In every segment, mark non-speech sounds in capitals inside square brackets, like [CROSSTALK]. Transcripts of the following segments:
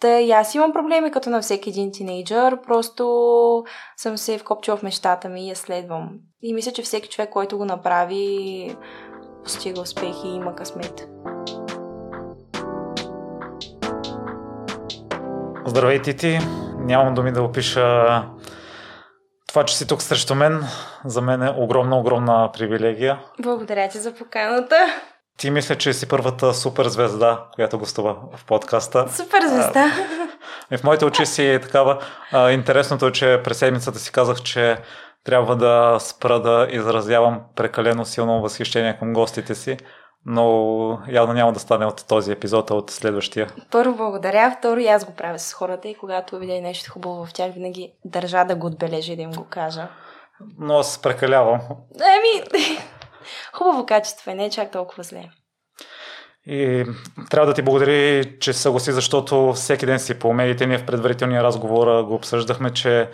Та и аз имам проблеми като на всеки един тинейджър, просто съм се вкопчила в мечтата ми и я следвам. И мисля, че всеки човек, който го направи, постига успехи и има късмет. Здравей, Тити! Нямам думи да опиша това, че си тук срещу мен. За мен е огромна, огромна привилегия. Благодаря ти за поканата. Ти мисля, че си първата супер звезда, която гостува в подкаста. Супер звезда. А, в моите очи си е такава. А, интересното е, че през седмицата си казах, че трябва да спра да изразявам прекалено силно възхищение към гостите си, но явно няма да стане от този епизод, а от следващия. Първо благодаря, второ и аз го правя с хората и когато видя нещо хубаво в тях, винаги държа да го отбележа и да им го кажа. Но аз прекалявам. Еми, хубаво качество е, не е чак толкова зле. И трябва да ти благодаря, че се съгласи, защото всеки ден си по медиите. Ние в предварителния разговор го обсъждахме, че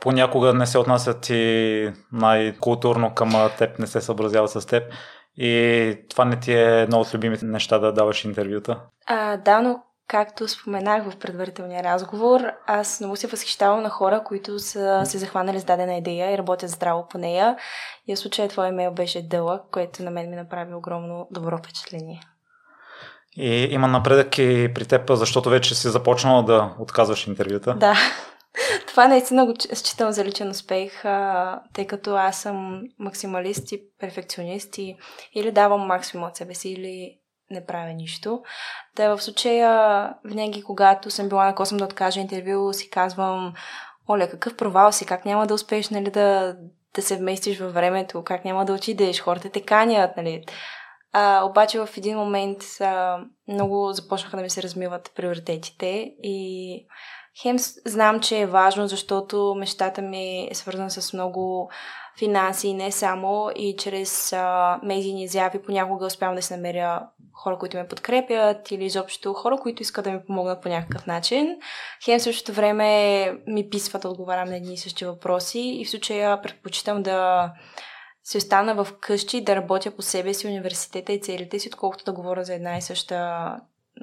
понякога не се отнасят и най-културно към теб, не се съобразяват с теб. И това не ти е едно от любимите неща да даваш интервюта? А, да, но както споменах в предварителния разговор, аз много се възхищавам на хора, които са се захванали с дадена идея и работят здраво по нея. И в случая твой имейл беше дълъг, което на мен ми направи огромно добро впечатление. И има напредък и при теб, защото вече си започнала да отказваш интервюта. Да. [LAUGHS] Това наистина го считам за личен успех, а, тъй като аз съм максималист и перфекционист и или давам максимум от себе си, или не правя нищо. Та в случая, винаги когато съм била на косъм да откажа интервю, си казвам, Оля, какъв провал си, как няма да успееш нали, да, да се вместиш във времето, как няма да отидеш, хората те канят, нали. А, обаче в един момент а, много започнаха да ми се размиват приоритетите и Хем знам, че е важно, защото мечтата ми е свързана с много финанси, не само и чрез а, медийни изяви понякога успявам да се намеря хора, които ме подкрепят или изобщо хора, които искат да ми помогнат по някакъв начин. Хем същото време ми писват да отговарям на едни и същи въпроси и в случая предпочитам да се остана в къщи, да работя по себе си, университета и целите си, отколкото да говоря за една и съща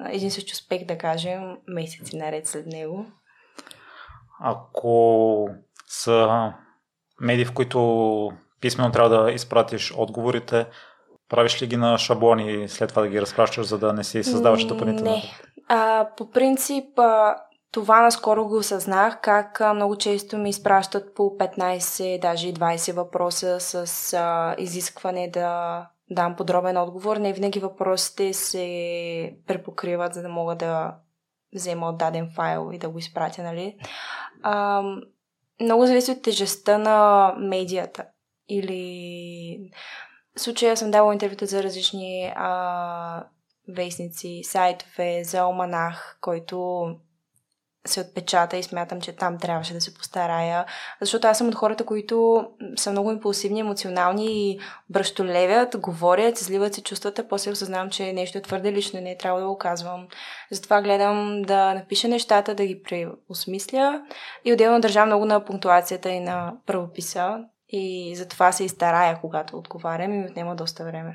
един същи успех, да кажем, месеци наред след него. Ако са медии, в които писменно трябва да изпратиш отговорите, правиш ли ги на шаблони и след това да ги разпращаш, за да не си създаваш допълнително? Не. А, по принцип, а, това наскоро го осъзнах, как а, много често ми изпращат по 15, даже и 20 въпроса с а, изискване да дам подробен отговор. Не винаги въпросите се препокриват, за да мога да взема от даден файл и да го изпратя, нали? А, много зависи от тежестта на медията. Или в случая съм давала интервюта за различни а, вестници, сайтове, за Оманах, който се отпечата и смятам, че там трябваше да се постарая. Защото аз съм от хората, които са много импулсивни, емоционални и бръщолевят, говорят, изливат се чувствата, после осъзнавам, че нещо е твърде лично и не е трябва да го казвам. Затова гледам да напиша нещата, да ги преосмисля и отделно държа много на пунктуацията и на правописа. И затова се изтарая, когато отговарям и ми отнема доста време.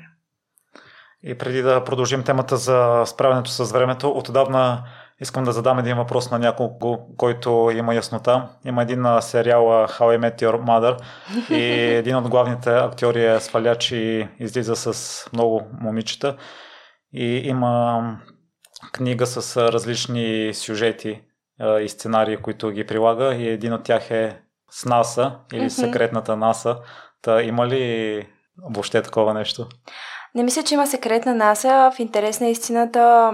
И преди да продължим темата за справянето с времето, отдавна Искам да задам един въпрос на няколко, който има яснота. Има един сериал How I Met Your Mother [LAUGHS] и един от главните актьори е сваляч и излиза с много момичета. И има книга с различни сюжети и сценарии, които ги прилага и един от тях е с НАСА или секретната НАСА. Та има ли въобще такова нещо? Не мисля, че има секретна НАСА. В интерес на истината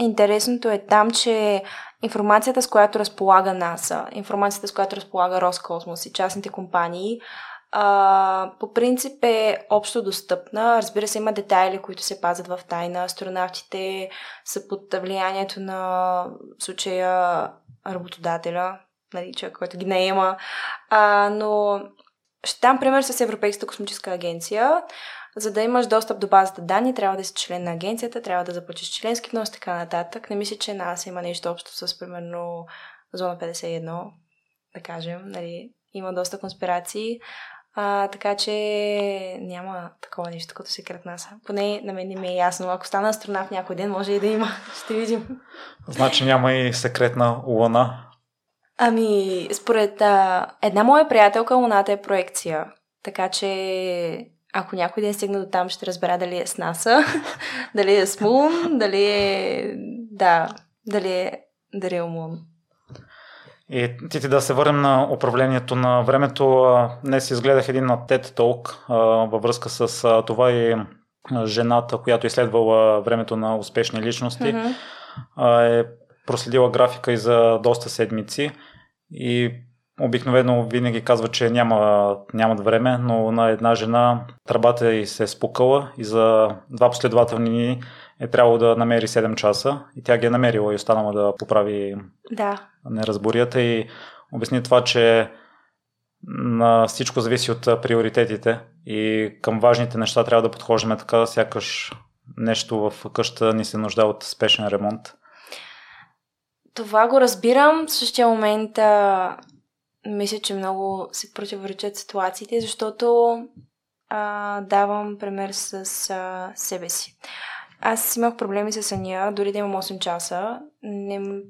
Интересното е там, че информацията, с която разполага НАСА, информацията, с която разполага Роскосмос и частните компании, а, по принцип е общо достъпна. Разбира се, има детайли, които се пазят в тайна. Астронавтите са под влиянието на в случая работодателя, нали, човек, който ги наема. А, но ще дам пример с Европейската космическа агенция. За да имаш достъп до базата данни, трябва да си член на агенцията, трябва да заплатиш членски внос, така нататък. Не мисля, че нас има нещо общо с, примерно, зона 51, да кажем. Нали, има доста конспирации. А, така че няма такова нещо като секрет НАСА. Поне на мен не ми е ясно. Ако стана астронавт някой ден, може и да има. [LAUGHS] Ще видим. Значи няма и секретна луна. Ами, според а, една моя приятелка, луната е проекция. Така че ако някой ден стигна до там, ще разбера дали е с НАСА, [LAUGHS] дали е с Мун, дали е... Да, дали е, дали е Мун. И ти, ти да се върнем на управлението на времето. Днес изгледах един на TED Talk във връзка с това и жената, която изследвала времето на успешни личности, mm-hmm. е проследила графика и за доста седмици и обикновено винаги казва, че няма, нямат време, но на една жена тръбата и се е спукала и за два последователни дни е трябвало да намери 7 часа и тя ги е намерила и останала да поправи да. неразборията и обясни това, че на всичко зависи от приоритетите и към важните неща трябва да подхождаме така, сякаш нещо в къща ни се нужда от спешен ремонт. Това го разбирам. В същия момент а, мисля, че много се противоречат ситуациите, защото а, давам пример с а, себе си. Аз имах проблеми с съня, дори да имам 8 часа. Не,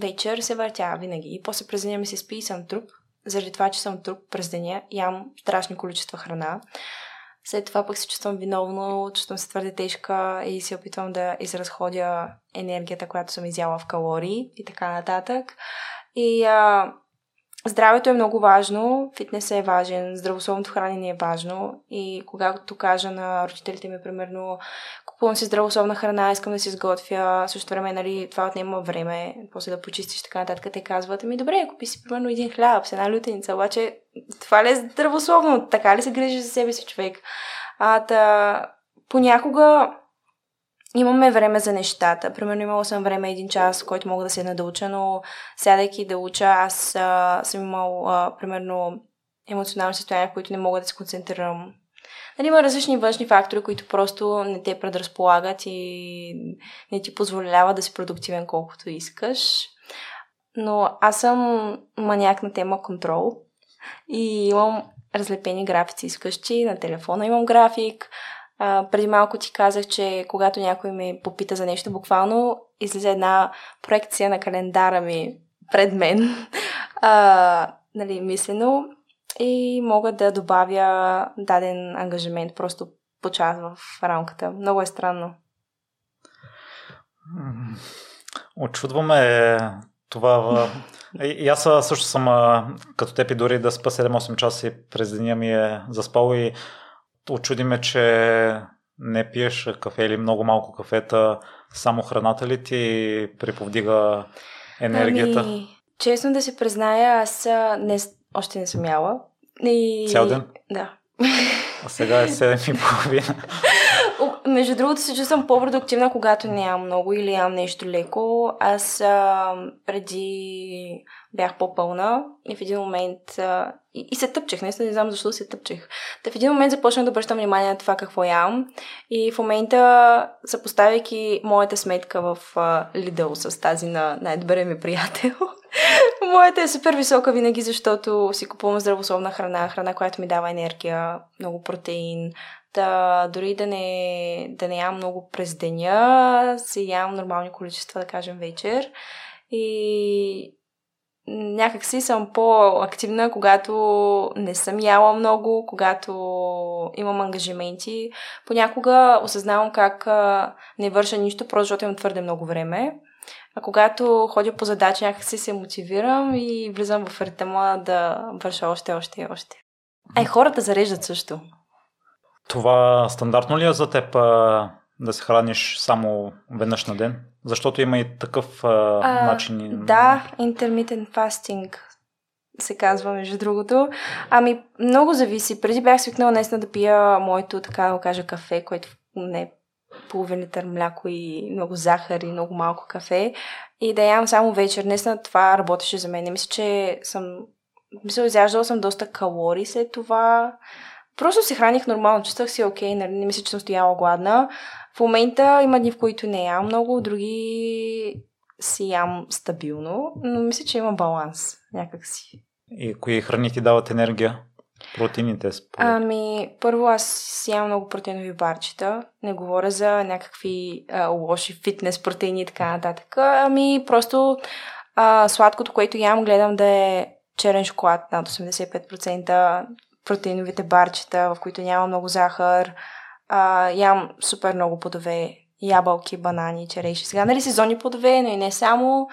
вечер се въртя винаги. И после през деня ми се спи и съм труп. Заради това, че съм труп през деня, ям страшни количества храна. След това пък се чувствам виновно, чувствам се твърде тежка и се опитвам да изразходя енергията, която съм изяла в калории и така нататък. И а, Здравето е много важно, фитнесът е важен, здравословното хранене е важно и когато кажа на родителите ми, примерно, купувам си здравословна храна, искам да си изготвя, също време, нали, това отнема време, после да почистиш така нататък, те казват, ами добре, купи си примерно един хляб с една лютеница, обаче това ли е здравословно? Така ли се грижи за себе си човек? А, та, понякога имаме време за нещата. Примерно имала съм време един час, който мога да се надълча, но сядайки да уча, аз а, съм имал а, примерно емоционално състояние, в които не мога да се концентрирам. Нали, има различни външни фактори, които просто не те предразполагат и не ти позволяват да си продуктивен колкото искаш. Но аз съм маняк на тема контрол и имам разлепени графици вкъщи, на телефона имам график, а, преди малко ти казах, че когато някой ме попита за нещо, буквално излиза една проекция на календара ми пред мен, а, нали, мислено, и мога да добавя даден ангажимент просто по час в рамката. Много е странно. Очудваме това. И аз също съм като теб и дори да спа 7-8 часа и през деня ми е заспал и очудиме, че не пиеш кафе или много малко кафета, само храната ли ти приповдига енергията? Ами, честно да се призная, аз не, още не съм яла. И... Цял ден? Да. А сега е 7 и половина. [LAUGHS] Между другото се чувствам по-продуктивна, когато нямам много или ям нещо леко. Аз а, преди бях по-пълна и в един момент а, и, и се тъпчех, наистина не знам защо се тъпчех. Та в един момент започнах да обръщам внимание на това какво ям и в момента, съпоставяйки моята сметка в а, с тази на най-добрия ми приятел, [LAUGHS] моята е супер висока винаги, защото си купувам здравословна храна, храна, която ми дава енергия, много протеин, да, дори да не, да не ям много през деня, си ям нормални количества, да кажем, вечер. И някакси съм по-активна, когато не съм яла много, когато имам ангажименти. Понякога осъзнавам как не върша нищо, просто защото имам твърде много време. А когато ходя по задачи, някакси се мотивирам и влизам в ритъма да върша още, още и още. И хората зареждат също. Това стандартно ли е за теб да се храниш само веднъж на ден? Защото има и такъв а, а, начин. Да, intermittent fasting се казва, между другото. Ами, много зависи. Преди бях свикнала наистина да пия моето, така да кажа, кафе, което не е половин литър мляко и много захар и много малко кафе. И да ям само вечер. Наистина това работеше за мен. Не мисля, че съм... Мисля, изяждала съм доста калории след това. Просто се храних нормално, чувствах си окей, okay, нали? не мисля, че съм стояла гладна. В момента има дни, в които не ям много, други си ям стабилно, но мисля, че има баланс някакси. И кои храни ти дават енергия? Протеините според? Ами, първо аз ям много протеинови барчета. Не говоря за някакви а, лоши фитнес протеини и така нататък. Ами, просто а, сладкото, което ям, гледам да е черен шоколад над 85%, протеиновите барчета, в които няма много захар. А, ям супер много плодове, ябълки, банани, череши. Сега, нали, сезонни плодове, но и не само.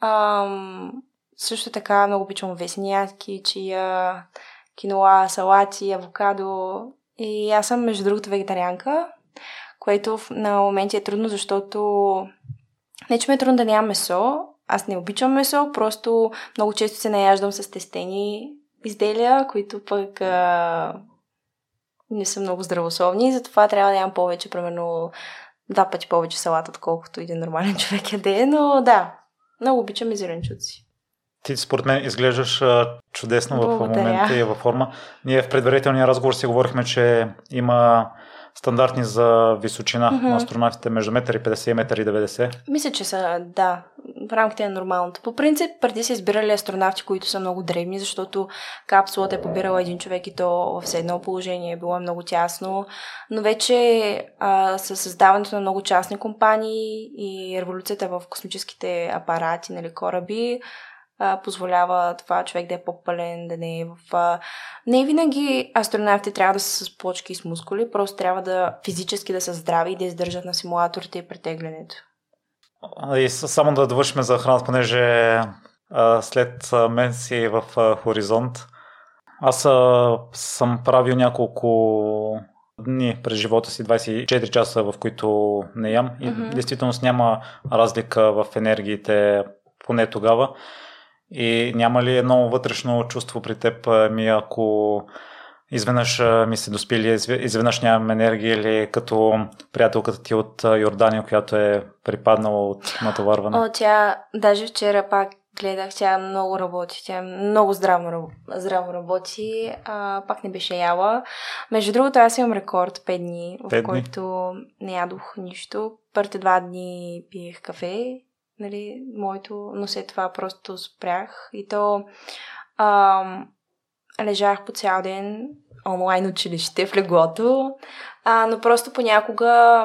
Ам, също така много обичам овесни ядки, чия, киноа, салати, авокадо. И аз съм, между другото, вегетарианка, което на моменти е трудно, защото не, че ме е трудно да нямам месо. Аз не обичам месо, просто много често се наяждам с тестени изделия, които пък а, не са много здравословни, затова трябва да ям повече, примерно два пъти повече салата, отколкото един нормален [LAUGHS] човек яде, но да, много обичам и зеленчуци. Ти според мен изглеждаш чудесно Благодаря. в момента и във форма. Ние в предварителния разговор си говорихме, че има стандартни за височина mm-hmm. на астронавтите между 1,50 и 1,90 Мисля, че са, да, в рамките на нормалното. По принцип, преди са избирали астронавти, които са много древни, защото капсулата е побирала един човек и то в седно положение е било много тясно. Но вече а, с създаването на много частни компании и революцията в космическите апарати, нали, кораби, а, позволява това човек да е по-пълен, да не е в... А... Не винаги астронавти трябва да са с плочки и с мускули, просто трябва да физически да са здрави и да издържат на симулаторите и претеглянето. И само да довършим за храната, понеже след мен си в а, Хоризонт. Аз съм правил няколко дни през живота си, 24 часа, в които не ям. И mm-hmm. действително няма разлика в енергиите, поне тогава. И няма ли едно вътрешно чувство при теб, ми ако изведнъж ми се доспили, изведнъж нямам енергия или като приятелката ти от Йордания, която е припаднала от натоварване? О, тя даже вчера пак гледах, тя много работи, тя много здраво, здраво работи, а, пак не беше яла. Между другото, аз имам рекорд 5 дни, в 5 който не ядох нищо. Първите два дни пиех кафе нали, моето, но след това просто спрях и то ам, лежах по цял ден онлайн училище в леглото, а, но просто понякога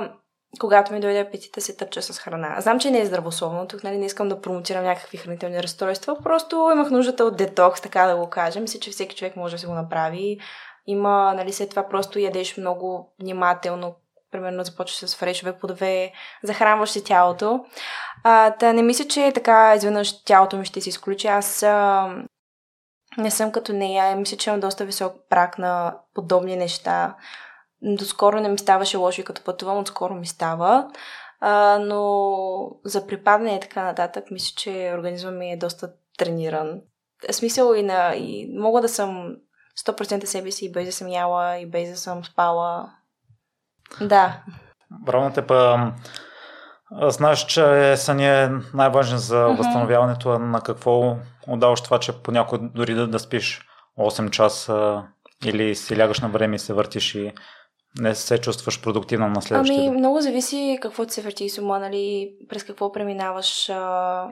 когато ми дойде апетита, се тъпча с храна. Знам, че не е здравословно, тук нали, не искам да промотирам някакви хранителни разстройства, просто имах нуждата от детокс, така да го кажем. Мисля, че всеки човек може да се го направи. Има, нали, след това просто ядеш много внимателно, примерно започваш с фрешове плодове, захранваш си тялото. А, да не мисля, че така изведнъж тялото ми ще се изключи. Аз а, не съм като нея. Мисля, че имам доста висок прак на подобни неща. Доскоро не ми ставаше лошо и като пътувам, отскоро ми става. А, но за припадане и така нататък, мисля, че организма ми е доста трениран. Смисъл и на... И мога да съм 100% себе си и без да съм яла, и без да съм спала. Да. Браво на теб. Знаеш, че съня е най-важен за mm-hmm. възстановяването. На какво отдаваш това, че понякога дори да, да спиш 8 часа или си лягаш на време и се въртиш и не се чувстваш продуктивна на следващия Ами, много зависи какво ти се върти и сума, нали, през какво преминаваш а,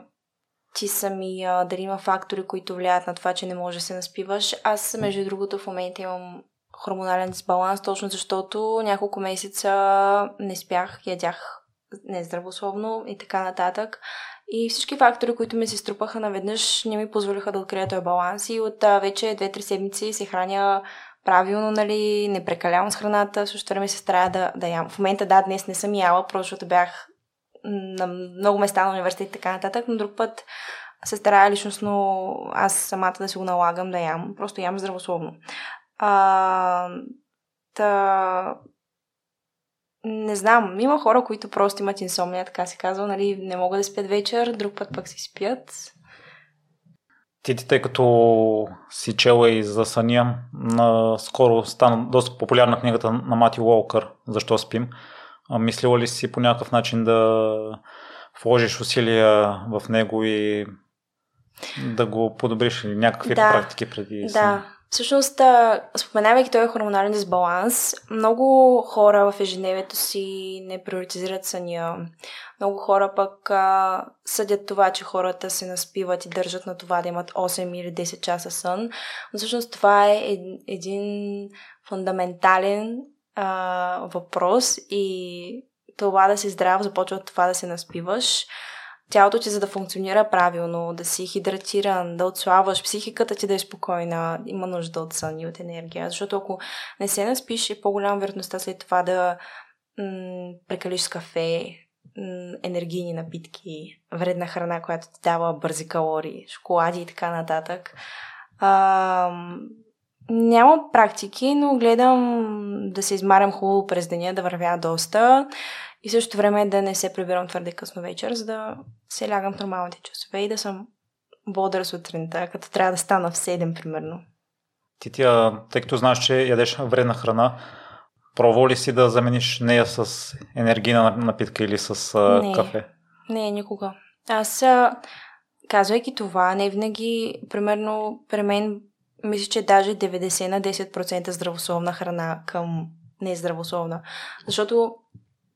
ти самия, дали има фактори, които влияят на това, че не можеш да се наспиваш. Аз, между другото, в момента имам хормонален дисбаланс, точно защото няколко месеца не спях, ядях нездравословно и така нататък. И всички фактори, които ми се струпаха наведнъж, не ми позволиха да открия този баланс. И от а, вече 2-3 седмици се храня правилно, нали, не прекалявам с храната, също време се старая да, да ям. В момента, да, днес не съм яла, просто защото бях на много места на университет и така нататък, но друг път се старая личностно аз самата да си го налагам да ям. Просто ям здравословно. А, та, не знам, има хора, които просто имат инсомния, така се казва, нали, не могат да спят вечер, друг път пък си спят. Ти, ти тъй като си чела и за съня, скоро стана доста популярна книгата на Мати Уолкър «Защо спим?». Мислила ли си по някакъв начин да вложиш усилия в него и да го подобриш или някакви да, практики преди Да, Всъщност, споменавайки този хормонален дисбаланс, много хора в ежедневието си не приоритизират съня. Много хора пък а, съдят това, че хората се наспиват и държат на това да имат 8 или 10 часа сън. Но всъщност това е един фундаментален а, въпрос и това да си здрав започва от това да се наспиваш тялото ти, за да функционира правилно, да си хидратиран, да отслабваш, психиката ти да е спокойна, има нужда от сън и от енергия. Защото ако не се наспиш, е по-голяма вероятността след това да м- прекалиш с кафе, енергийни напитки, вредна храна, която ти дава бързи калории, шоколади и така нататък. Нямам практики, но гледам да се измарям хубаво през деня, да вървя доста и също време да не се прибирам твърде късно вечер, за да се лягам в нормалните часове и да съм бодър сутринта, като трябва да стана в 7 примерно. Ти тя, тъй като знаеш, че ядеш вредна храна, пробва ли си да замениш нея с енергийна напитка или с а, не, кафе? Не, никога. Аз, казвайки това, не винаги, примерно, при мен мисля, че даже 90 на 10% здравословна храна към нездравословна. Защото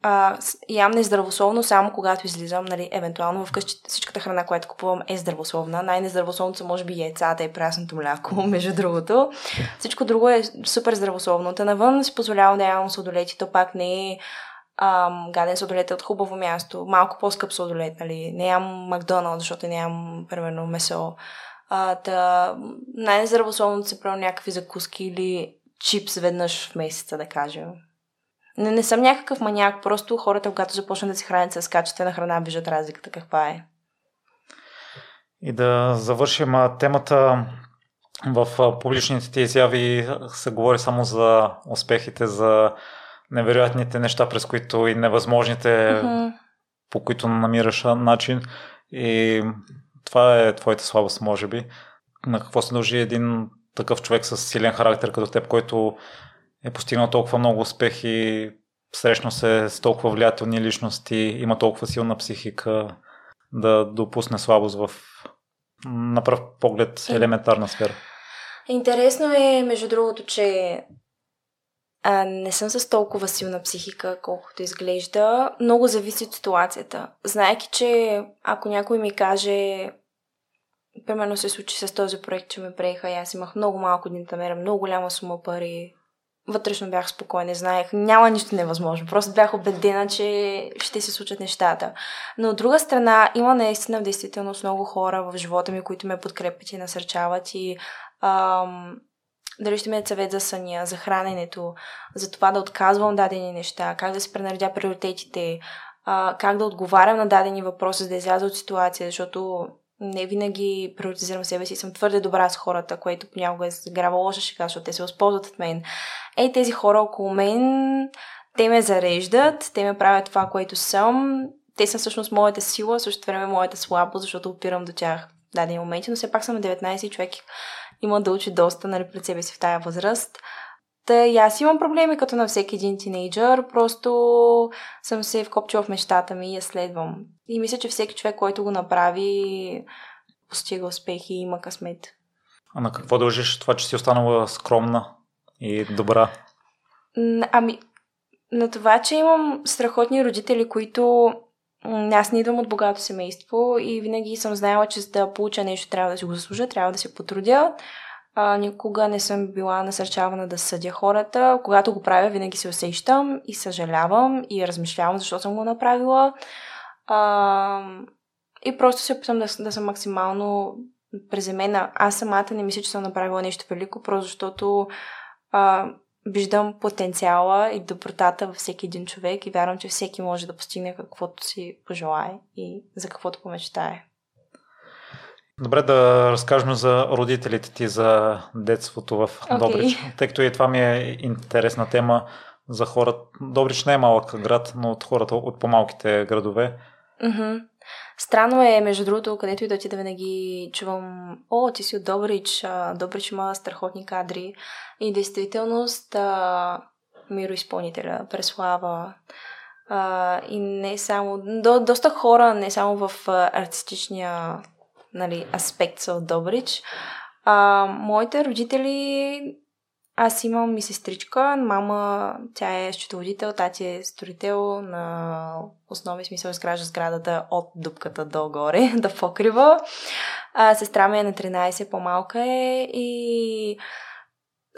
а, ям нездравословно само когато излизам, нали, евентуално вкъщи всичката храна, която купувам е здравословна. Най-нездравословното са може би яйцата и прясното мляко, [LAUGHS] между другото. Всичко друго е супер здравословно. Та навън си позволявам да ям сладолети, то пак не е ам, гаден сладолет от хубаво място, малко по-скъп сладолет, нали. Не ям Макдоналд, защото не ям, примерно, месо. А, та, най-нездравословното се прави някакви закуски или чипс веднъж в месеца, да кажем. Не, не съм някакъв маняк, просто хората, когато започнат да се хранят с качествена храна, виждат разликата каква е. И да завършим темата в публичните ти изяви се говори само за успехите, за невероятните неща, през които и невъзможните, mm-hmm. по които намираш начин. И това е твоята слабост, може би. На какво се дължи един такъв човек с силен характер като теб, който е постигнал толкова много успехи, срещна се с толкова влиятелни личности, има толкова силна психика да допусне слабост в на пръв поглед елементарна сфера. Интересно е, между другото, че а, не съм с толкова силна психика, колкото изглежда. Много зависи от ситуацията. Знайки, че ако някой ми каже примерно се случи с този проект, че ме приеха и аз имах много малко дни да много голяма сума пари, вътрешно бях спокойна, знаех, няма нищо невъзможно. Просто бях убедена, че ще се случат нещата. Но от друга страна, има наистина в действителност много хора в живота ми, които ме подкрепят и насърчават и ам, дали ще ми е съвет за съня, за храненето, за това да отказвам дадени неща, как да се пренаредя приоритетите, а, как да отговарям на дадени въпроси, за да изляза от ситуация, защото не винаги приоритизирам себе си, съм твърде добра с хората, което понякога е заграва лоша шега, защото те се възползват от мен. Ей, тези хора около мен, те ме зареждат, те ме правят това, което съм. Те са всъщност моята сила, също време моята слабост, защото опирам до тях в дадени моменти, но все пак съм 19 човек има да учи доста нали, пред себе си в тая възраст. Та и аз имам проблеми като на всеки един тинейджър, просто съм се вкопчила в мечтата ми и я следвам. И мисля, че всеки човек, който го направи, постига успехи и има късмет. А на какво дължиш това, че си останала скромна и добра? Ами, на това, че имам страхотни родители, които аз не идвам от богато семейство и винаги съм знаела, че за да получа нещо трябва да си го заслужа, трябва да се потрудя. А, никога не съм била насърчавана да съдя хората. Когато го правя, винаги се усещам и съжалявам и размишлявам защо съм го направила. А, и просто се опитвам да, да съм максимално преземена. Аз самата не мисля, че съм направила нещо велико, просто защото а, виждам потенциала и добротата във всеки един човек и вярвам, че всеки може да постигне каквото си пожелае и за каквото помечтае. Добре да разкажем за родителите ти, за детството в okay. Добрич, тъй като и това ми е интересна тема за хората. Добрич не е малък град, но от хората от по-малките градове. Mm-hmm. Странно е, между другото, където и да отида винаги чувам, о, ти си от Добрич, Добрич има страхотни кадри. И действителност мироизпълнителя, Преслава, а, и не само, до, доста хора, не само в артистичния нали, аспект са от Добрич, А, моите родители аз имам и сестричка, мама, тя е счетоводител, тати е строител на основи смисъл изгражда сградата от дупката долу-горе, [LAUGHS] до покрива. А, сестра ми е на 13, по-малка е и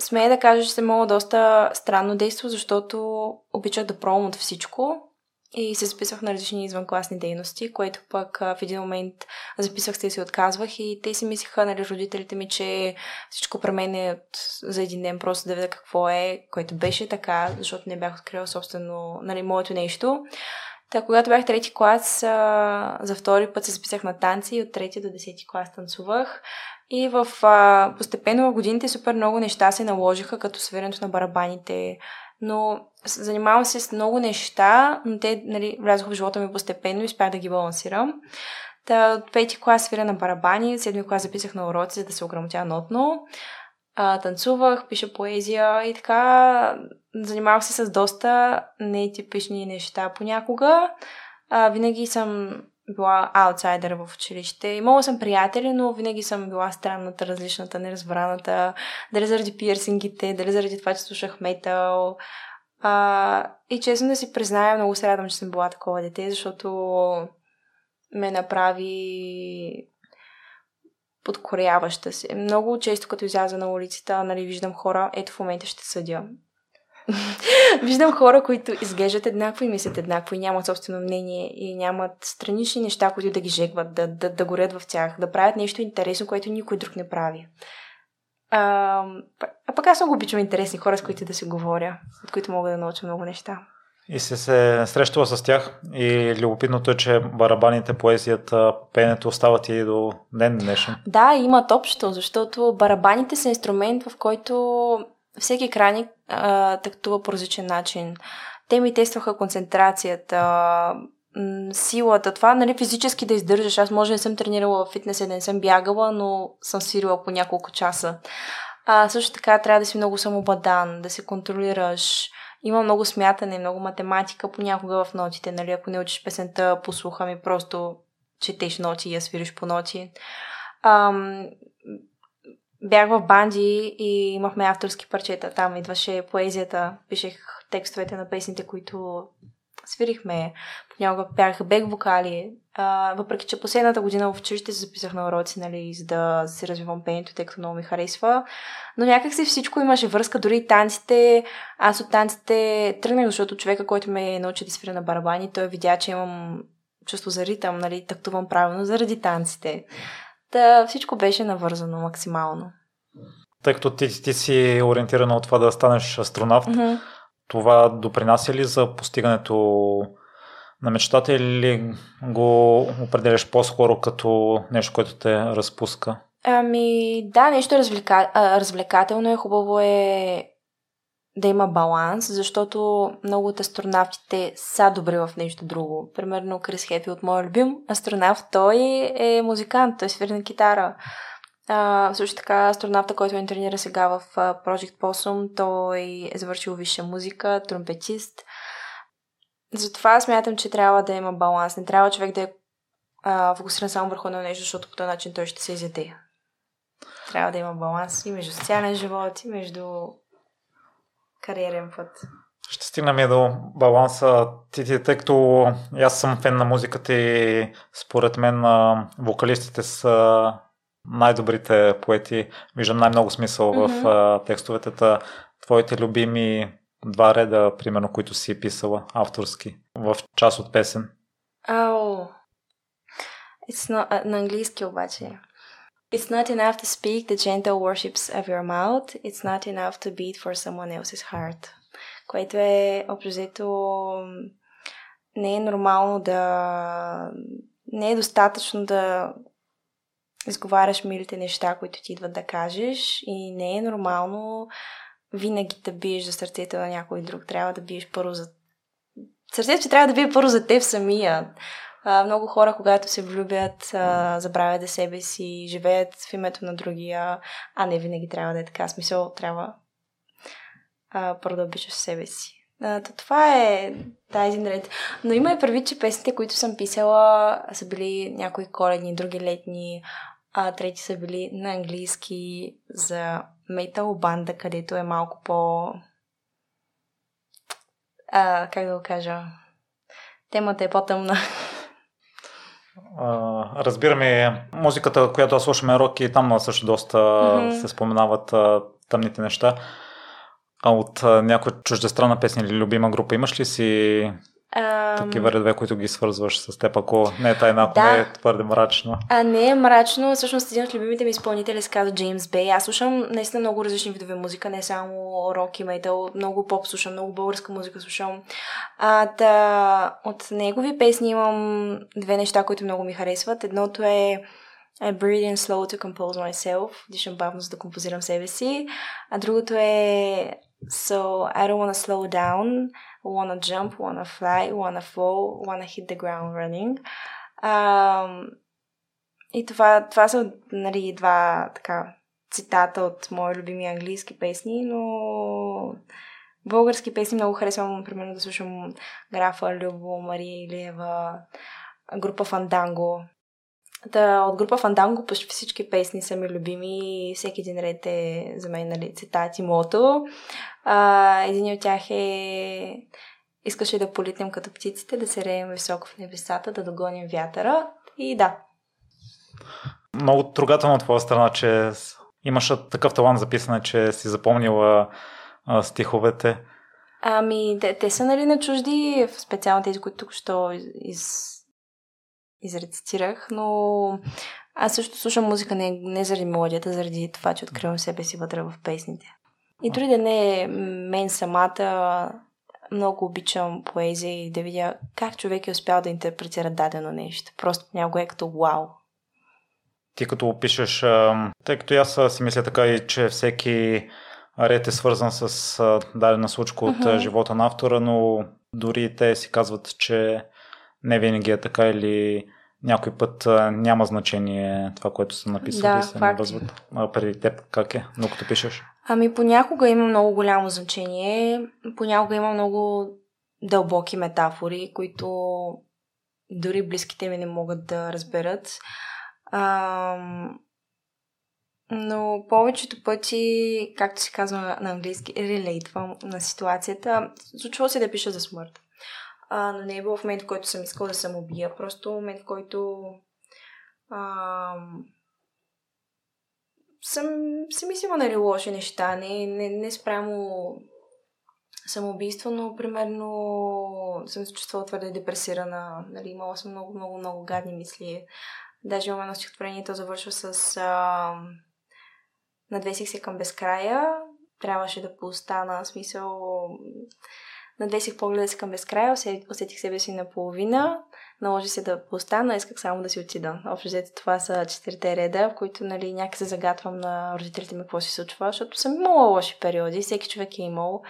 смея да кажа, че съм имала доста странно действо, защото обичах да пробвам от всичко и се записвах на различни извънкласни дейности, което пък в един момент записвах се и се отказвах и те си мислиха, нали, родителите ми, че всичко при мен е от, за един ден просто да видя какво е, което беше така, защото не бях открила собствено, нали, моето нещо. Та, когато бях трети клас, за втори път се записах на танци и от трети до десети клас танцувах. И в, постепенно в годините супер много неща се наложиха, като свирането на барабаните, но занимавам се с много неща, но те нали, влязоха в живота ми постепенно и успях да ги балансирам. Та, от пети клас свиря на барабани, седми клас записах на уроци, за да се ограмотя нотно. А, танцувах, пиша поезия и така. Занимавах се с доста нетипични неща понякога. А, винаги съм била аутсайдер в училище. Имала съм приятели, но винаги съм била странната, различната, неразбраната. Дали заради пирсингите, дали заради това, че слушах метал. А, и честно да си призная, много се радвам, че съм била такова дете, защото ме направи подкоряваща се. Много често, като изляза на улицата, нали, виждам хора, ето в момента ще съдя. [LAUGHS] Виждам хора, които изглеждат еднакво и мислят еднакво и нямат собствено мнение и нямат странични неща, които да ги жегват, да, да, да горят в тях, да правят нещо интересно, което никой друг не прави. А, а пък аз много обичам интересни хора, с които да се говоря, от които мога да науча много неща. И си се срещала с тях и любопитното е, че барабаните, поезията, пенето остават и до ден днешен. Да, имат общо, защото барабаните са инструмент, в който всеки краник а, тактува по различен начин. Те ми тестваха концентрацията, силата, това, нали, физически да издържаш. Аз може не съм тренирала в фитнес и не съм бягала, но съм свирила по няколко часа. А, също така трябва да си много самобадан, да се контролираш. Има много смятане, много математика понякога в нотите, нали, ако не учиш песента по слуха ми, просто четеш ноти и я свириш по ноти. Ам, бях в банди и имахме авторски парчета. Там идваше поезията, пишех текстовете на песните, които свирихме. Понякога бях бек вокали. А, въпреки, че последната година в училище се записах на уроци, нали, за да се развивам пението, тъй като много ми харесва. Но някак си всичко имаше връзка, дори и танците. Аз от танците тръгнах, защото човека, който ме научи да свиря на барабани, той видя, че имам чувство за ритъм, нали, тактувам правилно заради танците. Та всичко беше навързано максимално. Тъй като ти, ти си ориентирана от това да станеш астронавт, mm-hmm. Това допринася ли за постигането на мечтата или го определяш по-скоро като нещо, което те разпуска? Ами, да, нещо развлека... развлекателно е. Хубаво е да има баланс, защото много от астронавтите са добри в нещо друго. Примерно Крис Хефи от моя любим астронавт, той е музикант, той свири на китара. А, също така астронавта, който ме тренира сега в Project Possum, той е завършил висша музика, тромпетист. Затова смятам, че трябва да има баланс. Не трябва човек да е а, фокусиран само върху едно нещо, защото по този начин той ще се изяде. Трябва да има баланс и между социален живот, и между кариерен път. Ще стигнем и до баланса. Ти, ти, тъй като аз съм фен на музиката и според мен вокалистите са най-добрите поети. Виждам най-много смисъл mm-hmm. в а, текстовете. Та, твоите любими два реда, примерно, които си писала авторски в част от песен. Ау. It's not, на английски обаче. It's not enough to speak the gentle worships of your mouth. It's not enough to beat for someone else's heart. Което е общо не е нормално да не е достатъчно да изговаряш милите неща, които ти идват да кажеш и не е нормално винаги да биеш за сърцето на някой друг. Трябва да биеш първо за... Сърцето ти трябва да бие първо за теб самия. А, много хора, когато се влюбят, а, забравят за себе си, живеят в името на другия, а не винаги трябва да е така. Смисъл, трябва а, първо да обичаш себе си. То това е тази наред. Но има и прави, че песните, които съм писала, са били някои коледни, други летни, а трети са били на английски за метал банда, където е малко по... А, как да го кажа? Темата е по-тъмна. Uh, разбираме музиката, която слушаме рок и там също доста mm-hmm. се споменават uh, тъмните неща. А от uh, някоя чуждестранна песня или любима група имаш ли си Такива редове, които ги свързваш с теб, ако не е тайна, ако да. не е твърде мрачно. А не е мрачно. Всъщност един от любимите ми изпълнители се казва Джеймс Бей. Аз слушам наистина много различни видове музика, не само рок и метал, много поп слушам, много българска музика слушам. А, да, от негови песни имам две неща, които много ми харесват. Едното е I breathe in slow to compose myself. Дишам бавно, за да композирам себе си. А другото е So I don't want to slow down wanna jump, wanna fly, wanna fall, wanna hit the ground running. А, и това, това са нали, два така цитата от мои любими английски песни, но български песни много харесвам, примерно да слушам Графа, Любо, Мария Илиева, група Фанданго. Да, от група Фанданго почти всички песни са ми любими. Всеки един ред е за мен нали, цитат и мото. А, един от тях е Искаше да полетим като птиците, да се реем високо в небесата, да догоним вятъра. И да. Много трогателно от твоя страна, че имаш такъв талант за писане, че си запомнила а, стиховете. Ами, те, те са нали на чужди, специално тези, които тук що из, изрецитирах, но аз също слушам музика не, не заради мелодията, заради това, че откривам себе си вътре в песните. И дори да не е мен самата, много обичам поезия и да видя как човек е успял да интерпретира дадено нещо. Просто някого е като вау. Ти като опишеш, тъй като аз си мисля така и, че всеки ред е свързан с дадена случка от uh-huh. живота на автора, но дори те си казват, че не винаги е така или някой път няма значение това, което са написали да, и се. А преди теб как е, но като пишеш? Ами понякога има много голямо значение, понякога има много дълбоки метафори, които дори близките ми не могат да разберат. А, но повечето пъти, както се казва на английски, релейтвам на ситуацията. Случва се да пиша за смърт а, но не е било в момент, в който съм искала да съм убия. Просто момент, в който а, съм, съм мислила нали, лоши неща. Не, не, не спрямо самоубийство, но примерно съм се чувствала твърде депресирана. Нали, имала съм много, много, много гадни мисли. Даже имам едно стихотворение, то завършва с а, Надвесих се към безкрая. Трябваше да поостана смисъл Надвесих погледа си към безкрая, усетих себе си наполовина, наложи се да постана, исках само да си отида. Общо взето това са четирите реда, в които нали, някак се загатвам на родителите ми какво се случва, защото съм имала лоши периоди, всеки човек е имал.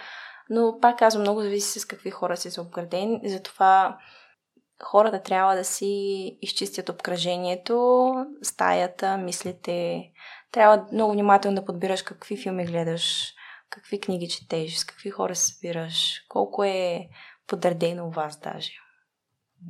Но пак казвам, много зависи с какви хора си са обградени. Затова хората трябва да си изчистят обкръжението, стаята, мислите. Трябва много внимателно да подбираш какви филми гледаш, какви книги четеш, с какви хора се събираш, колко е подредено у вас даже.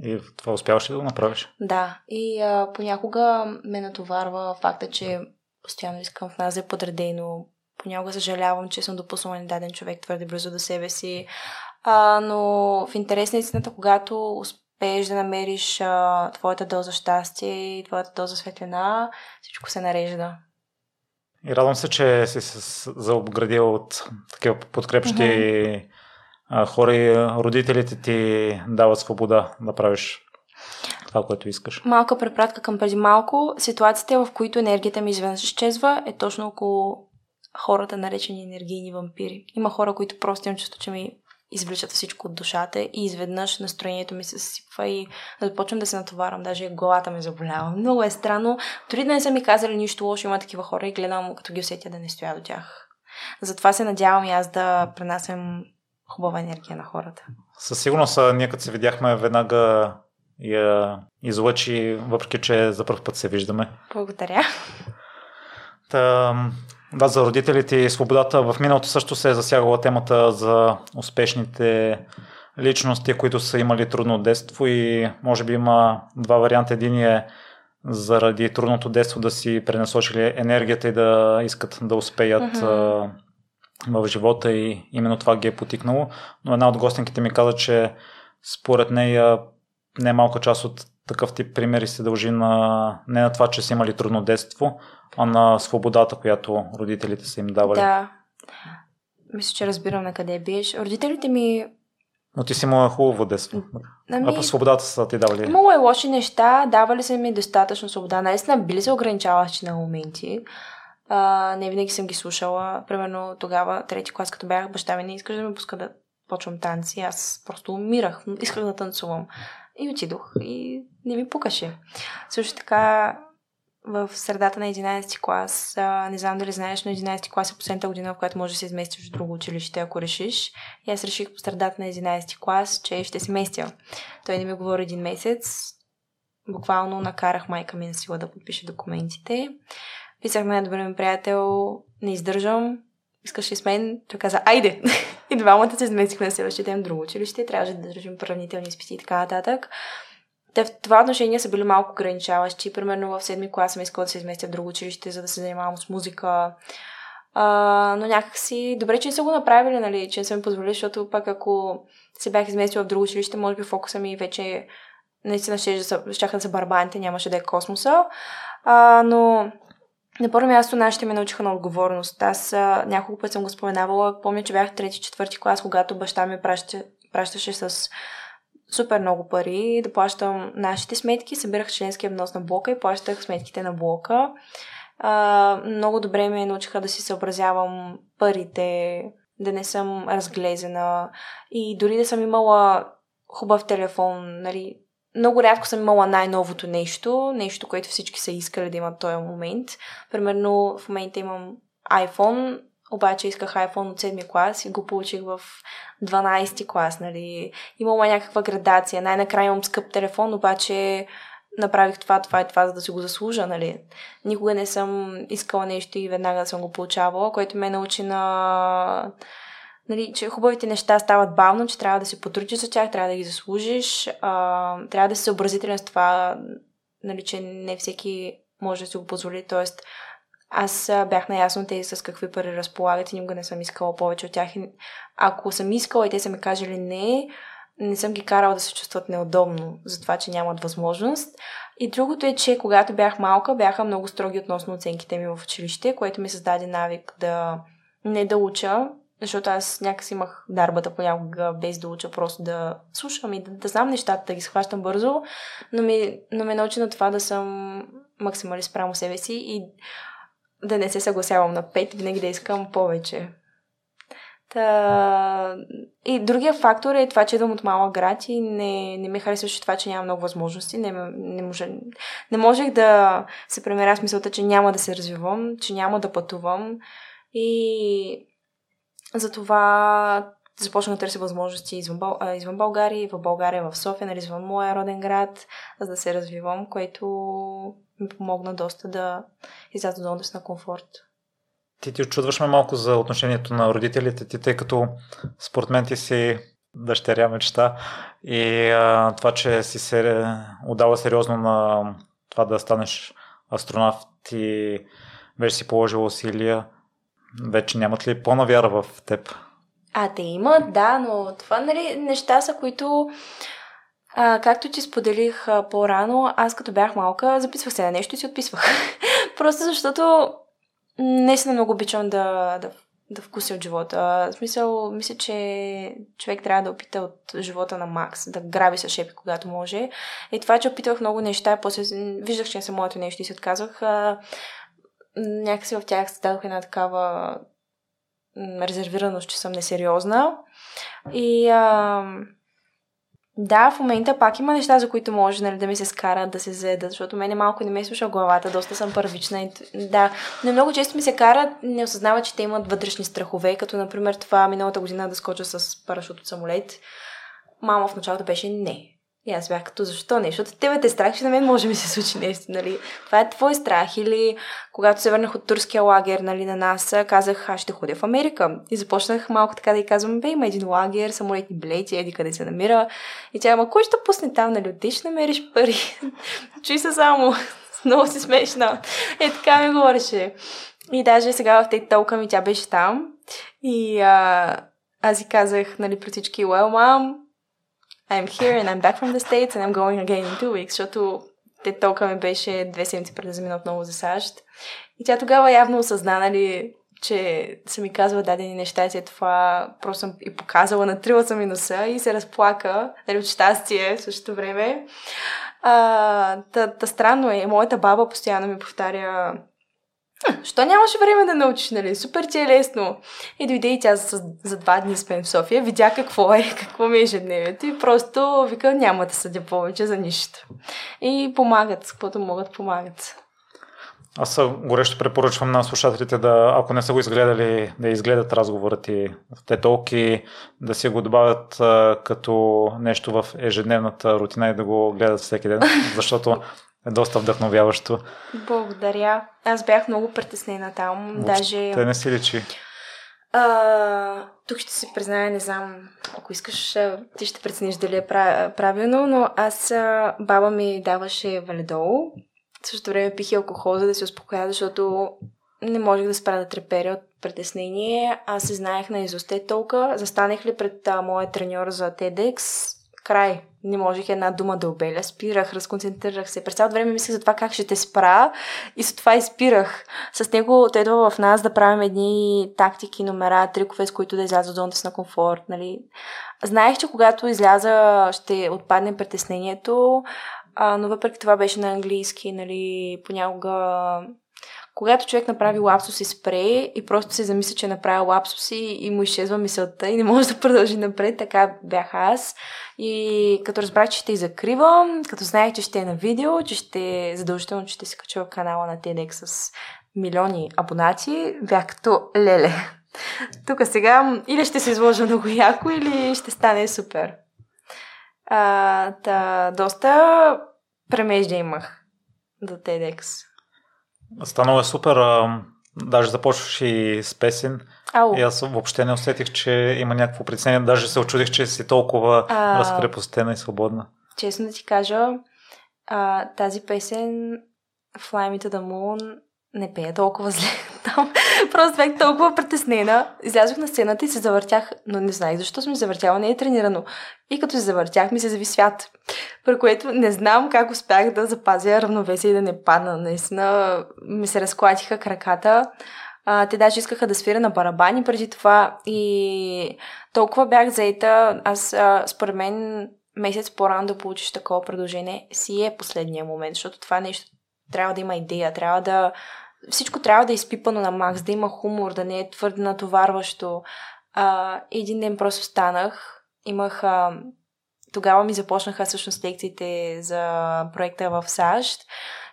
И това успяваш ли да го направиш? Да, и а, понякога ме натоварва факта, че постоянно искам в нас да е подредено. Понякога съжалявам, че съм допуснала даден човек твърде близо до себе си. А, но в интерес на истината, когато успееш да намериш а, твоята доза щастие и твоята доза светлина, всичко се нарежда. И радвам се, че си се заобградил от такива подкрепщи mm-hmm. хора и родителите ти дават свобода да правиш това, което искаш. Малка препратка към преди малко. Ситуацията, в които енергията ми изведнъж изчезва, е точно около хората, наречени енергийни вампири. Има хора, които просто имам чувство, че ми извличат всичко от душата и изведнъж настроението ми се съсипва и започвам да се натоварвам, даже главата ми заболява. Много е странно. Дори да не са ми казали нищо лошо, има такива хора и гледам, като ги усетя да не стоя до тях. Затова се надявам и аз да пренасям хубава енергия на хората. Със сигурност, ние като се видяхме, веднага я излъчи, въпреки че за първ път се виждаме. Благодаря. Та, да, за родителите и свободата. В миналото също се е засягала темата за успешните личности, които са имали трудно детство и може би има два варианта. Един е заради трудното детство да си пренасочили енергията и да искат да успеят mm-hmm. в живота и именно това ги е потикнало. Но една от гостинките ми каза, че според нея не малка част от такъв тип примери се дължи на, не на това, че са имали трудно детство, а на свободата, която родителите са им давали. Да. Мисля, че разбирам на къде биеш. Родителите ми но ти си имала хубаво детство. Ами, а по свободата са ти давали? Имало е лоши неща, давали са ми достатъчно свобода. Наистина били се ограничаващи на моменти. А, не винаги съм ги слушала. Примерно тогава, трети клас, като бях, баща ми не искаш да ме пуска да почвам танци. Аз просто умирах. Исках да танцувам. И отидох. И не ми пукаше. Също така, в средата на 11 клас, не знам дали знаеш, но 11 клас е последната година, в която можеш да се изместиш в друго училище, ако решиш. И аз реших по средата на 11 клас, че ще се местя. Той не ми говори един месец. Буквално накарах майка ми на сила да подпише документите. Писах на най-добър ми приятел, не издържам, искаш ли с мен? Той каза, айде! [LAUGHS] и двамата се изместихме на следващия ден в друго училище, трябваше да държим правнителни изпити и така нататък. Те в това отношение са били малко ограничаващи. Примерно в седми клас съм искала да се изместя в друго училище, за да се занимавам с музика. А, но някакси, добре, че не са го направили, нали, че не са ми позволили, защото пак ако се бях изместила в друго училище, може би фокуса ми вече наистина ще, щяха да са барбаните, нямаше да е космоса. А, но на първо място нашите ме научиха на отговорност. Аз а, няколко пъти съм го споменавала. Помня, че бях трети, четвърти клас, когато баща ми праща, пращаше с супер много пари да плащам нашите сметки. Събирах членския внос на блока и плащах сметките на блока. А, много добре ме научиха да си съобразявам парите, да не съм разглезена и дори да съм имала хубав телефон, нали, много рядко съм имала най-новото нещо, нещо, което всички са искали да имат в този момент. Примерно в момента имам iPhone, обаче исках iPhone от 7 клас и го получих в 12 клас, нали. Имала някаква градация. Най-накрая имам скъп телефон, обаче направих това, това и това, за да си го заслужа, нали. Никога не съм искала нещо и веднага съм го получавала, което ме научи на нали, че хубавите неща стават бавно, че трябва да се потрудиш за тях, трябва да ги заслужиш, а, трябва да се съобразителен с това, нали, че не всеки може да си го позволи, т.е. Аз бях наясно те с какви пари разполагат и никога не съм искала повече от тях. Ако съм искала и те са ми кажели не, не съм ги карала да се чувстват неудобно за това, че нямат възможност. И другото е, че когато бях малка, бяха много строги относно оценките ми в училище, което ми създаде навик да не да уча, защото аз някакси имах дарбата понякога без да уча, просто да слушам и да, да знам нещата, да ги схващам бързо, но, ми, но ме научи на това да съм максималист прямо себе си и да не се съгласявам на пет, винаги да искам повече. Та... И другия фактор е това, че идвам от малък град и не, не ми харесваше това, че няма много възможности. Не, не, може, не можех да се премеря с мисълта, че няма да се развивам, че няма да пътувам. И затова започнах да търся възможности извън, Бъл... извън България, в България, в София, нали, извън моя роден град, за да се развивам, което ми помогна доста да изляза до област на комфорт. Ти ти очудваш ме малко за отношението на родителите ти, тъй като според мен ти си дъщеря мечта и а, това, че си се отдава сериозно на това да станеш астронавт и вече си положил усилия, вече нямат ли пълна вяра в теб? А, те имат, да, но това нали, неща са, които а, както ти споделих а, по-рано, аз като бях малка, записвах се на нещо и си отписвах. [LAUGHS] Просто защото наистина много обичам да, да, да вкуся от живота. В смисъл, мисля, че човек трябва да опита от живота на Макс, да граби с шепи, когато може. И това, че опитвах много неща, после виждах, че не съм моето нещо и се отказвах, а, някакси в тях създадох една такава резервираност, че съм несериозна. И а, да, в момента пак има неща, за които може нали, да ми се скарат, да се заедат, защото мене малко не ме слуша главата, доста съм първична. И, да, но много често ми се карат, не осъзнава, че те имат вътрешни страхове, като например това миналата година да скоча с парашут от самолет. Мама в началото беше не. И аз бях като, защо не? Защото тебе те страх, че на мен може да ми се случи нещо, нали? Това е твой страх. Или когато се върнах от турския лагер, нали, на нас, казах, аз ще ходя в Америка. И започнах малко така да й казвам, бе, има един лагер, самолетни билети, еди къде се намира. И тя, ама кой ще пусне там, нали? Ще намериш пари. [LAUGHS] Чуй се само. [LAUGHS] Много си смешна. Е, така ми говореше. И даже сега в TikTok ми тя беше там. И а, аз си казах, нали, при всички, well, mom, I'm here and I'm back from the States and I'm going again in two weeks, защото те толкова ми беше две седмици преди да замина отново за САЩ. И тя тогава явно осъзна, нали, че са ми казва дадени неща и след това просто съм и показала, натрила съм и носа и се разплака, нали, от щастие в същото време. А, та, та странно е. Моята баба постоянно ми повтаря Що нямаше време да научиш, нали? Супер ти е лесно. И дойде и тя за, за два дни спен в София, видя какво е, [LAUGHS] какво ми е ежедневието и просто вика, няма да съдя повече за нищо. И помагат, каквото могат, помагат. Аз горещо препоръчвам на слушателите да, ако не са го изгледали, да изгледат разговора ти в тетолки, да си го добавят а, като нещо в ежедневната рутина и да го гледат всеки ден, [LAUGHS] защото е доста вдъхновяващо. Благодаря. Аз бях много притеснена там. Въобще даже... Те не си личи. А, тук ще се призная, не знам, ако искаш, ти ще прецениш дали е правилно, но аз, баба ми даваше валидол. В същото време пих и алкохол, за да се успокоя, защото не можех да спра да треперя от притеснение. Аз се знаех на изосте толкова. Застанех ли пред а, моя треньор за TEDx, край. Не можех една дума да обеля. Спирах, разконцентрирах се. През цялото време мислех за това как ще те спра и за това изпирах. С него той идва в нас да правим едни тактики, номера, трикове, с които да изляза от зоната на комфорт. Нали? Знаех, че когато изляза ще отпадне притеснението, а, но въпреки това беше на английски. Нали? Понякога когато човек направи лапсус и спре и просто се замисля, че е направил лапсус и, и му изчезва мисълта и не може да продължи напред, така бях аз. И като разбрах, че ще и закривам, като знаех, че ще е на видео, че ще задължително, че ще се кача канала на TEDx с милиони абонати, бях като леле. Тук сега или ще се изложа много яко, или ще стане супер. А, та, доста премежда имах до TEDx. Станало е супер. Даже започваш и с песен. Ау. И аз въобще не усетих, че има някакво притеснение. Даже се очудих, че си толкова а... разкрепостена и свободна. Честно да ти кажа, а, тази песен Fly Me to the Moon не пея толкова зле [LAUGHS] там. Просто бях толкова притеснена. Излязох на сцената и се завъртях, но не знаех защо съм завъртяла, не е тренирано. И като се завъртях, ми се зави свят. При което не знам как успях да запазя равновесие и да не падна. Наистина ми се разклатиха краката. А, те даже искаха да свира на барабани преди това и толкова бях заета. Аз, а, според мен, месец по-рано да получиш такова предложение си е последния момент, защото това нещо трябва да има идея, трябва да всичко трябва да е изпипано на макс, да има хумор, да не е твърде натоварващо. А, един ден просто станах, имах... А, тогава ми започнаха всъщност лекциите за проекта в САЩ.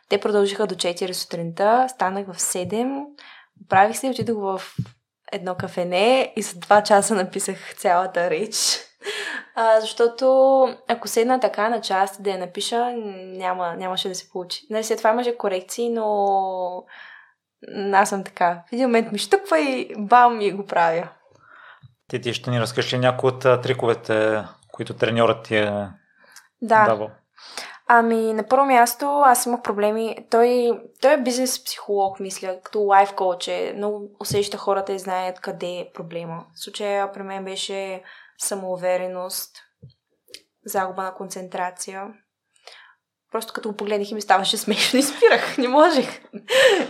Те продължиха до 4 сутринта, станах в 7, правих се и отидох в едно кафене и за 2 часа написах цялата реч. А, защото ако седна така на част да я напиша, няма, нямаше да се получи. Не, след това имаше корекции, но аз съм така. В един момент ми штуква и бам и го правя. Ти, ти ще ни разкажеш някои от триковете, които треньорът ти е да. давал? Ами, на първо място, аз имах проблеми. Той, той е бизнес психолог, мисля, като лайф коуч е. Много усеща хората и знаят къде е проблема. В случая при мен беше самоувереност, загуба на концентрация, Просто като го погледнах и ми ставаше смешно и спирах. Не можех.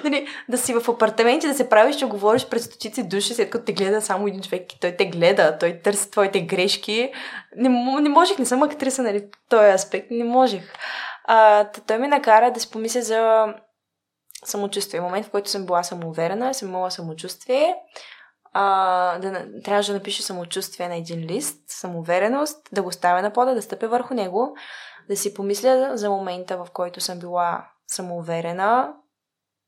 Нали, да си в апартамент и да се правиш, че говориш пред стотици души, след като те гледа само един човек и той те гледа, той търси твоите грешки. Не, не можех, не съм актриса, нали, този аспект. Не можех. А, той ми накара да си помисля за самочувствие. Момент, в който съм била самоуверена, съм имала самочувствие, а, да, трябваше да напиша самочувствие на един лист, самоувереност, да го ставя на пода, да стъпя върху него, да си помисля за момента, в който съм била самоуверена,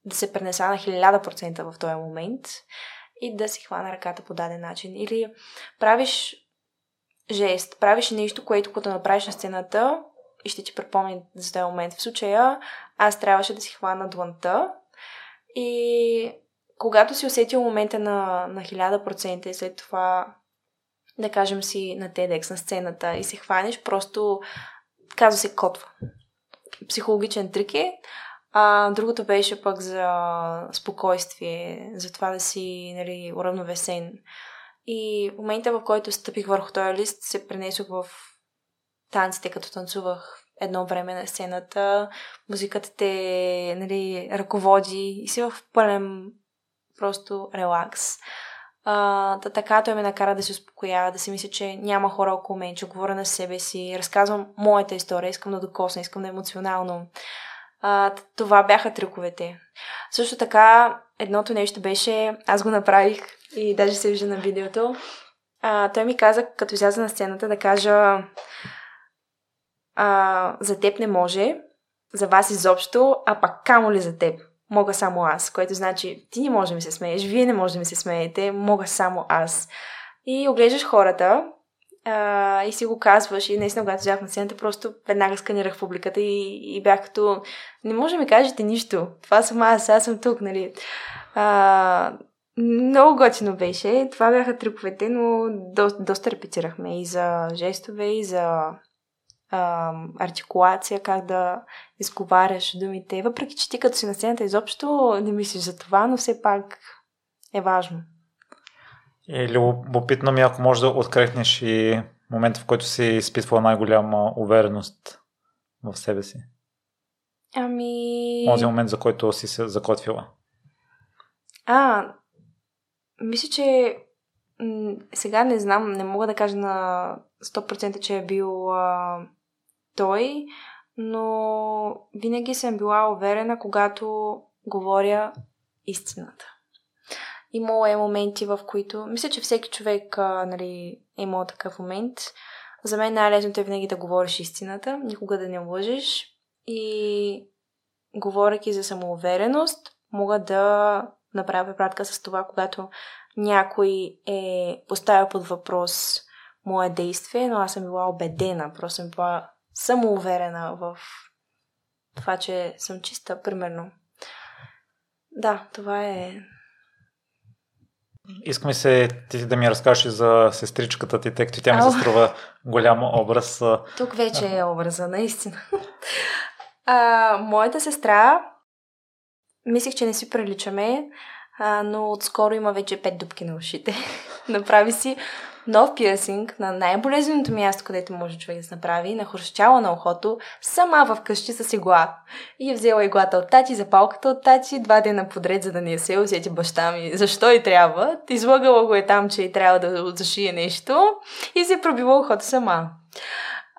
да се пренеса на 1000% в този момент и да си хвана ръката по даден начин. Или правиш жест, правиш нещо, което като направиш на сцената и ще ти припомни за този момент. В случая аз трябваше да си хвана дланта и когато си усетил момента на, на 1000% и след това да кажем си на TEDx на сцената и се хванеш, просто казва се котва. Психологичен трик е. А другото беше пък за спокойствие, за това да си нали, уравновесен. И в момента, в който стъпих върху този лист, се пренесох в танците, като танцувах едно време на сцената. Музиката те нали, ръководи и си в пълен просто релакс. А, да, така той ме накара да се успокоява, да си мисля, че няма хора около мен, че говоря на себе си, разказвам моята история, искам да докосна, искам да е емоционално. А, това бяха триковете. Също така, едното нещо беше, аз го направих и даже се вижда на видеото. А, той ми каза, като изляза на сцената, да кажа а, за теб не може, за вас изобщо, а пак камо ли за теб? Мога само аз, което значи ти не може да ми се смееш, вие не може да ми се смеете, мога само аз. И оглеждаш хората а, и си го казваш и наистина, когато взях на сцената, просто веднага сканирах публиката и, и бях като не може да ми кажете нищо. Това съм аз, аз съм тук, нали. А, много готино беше. Това бяха триковете, но до, доста репетирахме и за жестове, и за а, артикулация, как да изговаряш думите. Въпреки, че ти като си на сцената изобщо не мислиш за това, но все пак е важно. И любопитно ми, ако можеш да открехнеш и момента, в който си изпитвала най-голяма увереност в себе си. Ами... Този момент, за който си се закотвила. А, мисля, че сега не знам, не мога да кажа на 100% че е бил а, той, но винаги съм била уверена, когато говоря истината. Имало е моменти, в които... Мисля, че всеки човек а, нали, е имал такъв момент. За мен най-лесното е винаги да говориш истината, никога да не лъжеш. И говоряки за самоувереност, мога да направя препратка с това, когато някой е поставил под въпрос мое действие, но аз съм била убедена, просто съм била самоуверена в това, че съм чиста, примерно. Да, това е. Искам се ти да ми разкажеш за сестричката ти, тъй като тя ми се струва голям образ. Тук вече е образа, наистина. А, моята сестра, мислих, че не си приличаме, а, но отскоро има вече пет дупки на ушите. [LAUGHS] Направи си нов пирсинг на най-болезненото място, където може човек да се направи, на хрущяла на ухото, сама вкъщи с игла. И е взела иглата от тати, запалката от тати, два дена подред, за да не се усети баща ми. Защо и трябва? Излагала го е там, че и трябва да зашие нещо и се пробила ухото сама.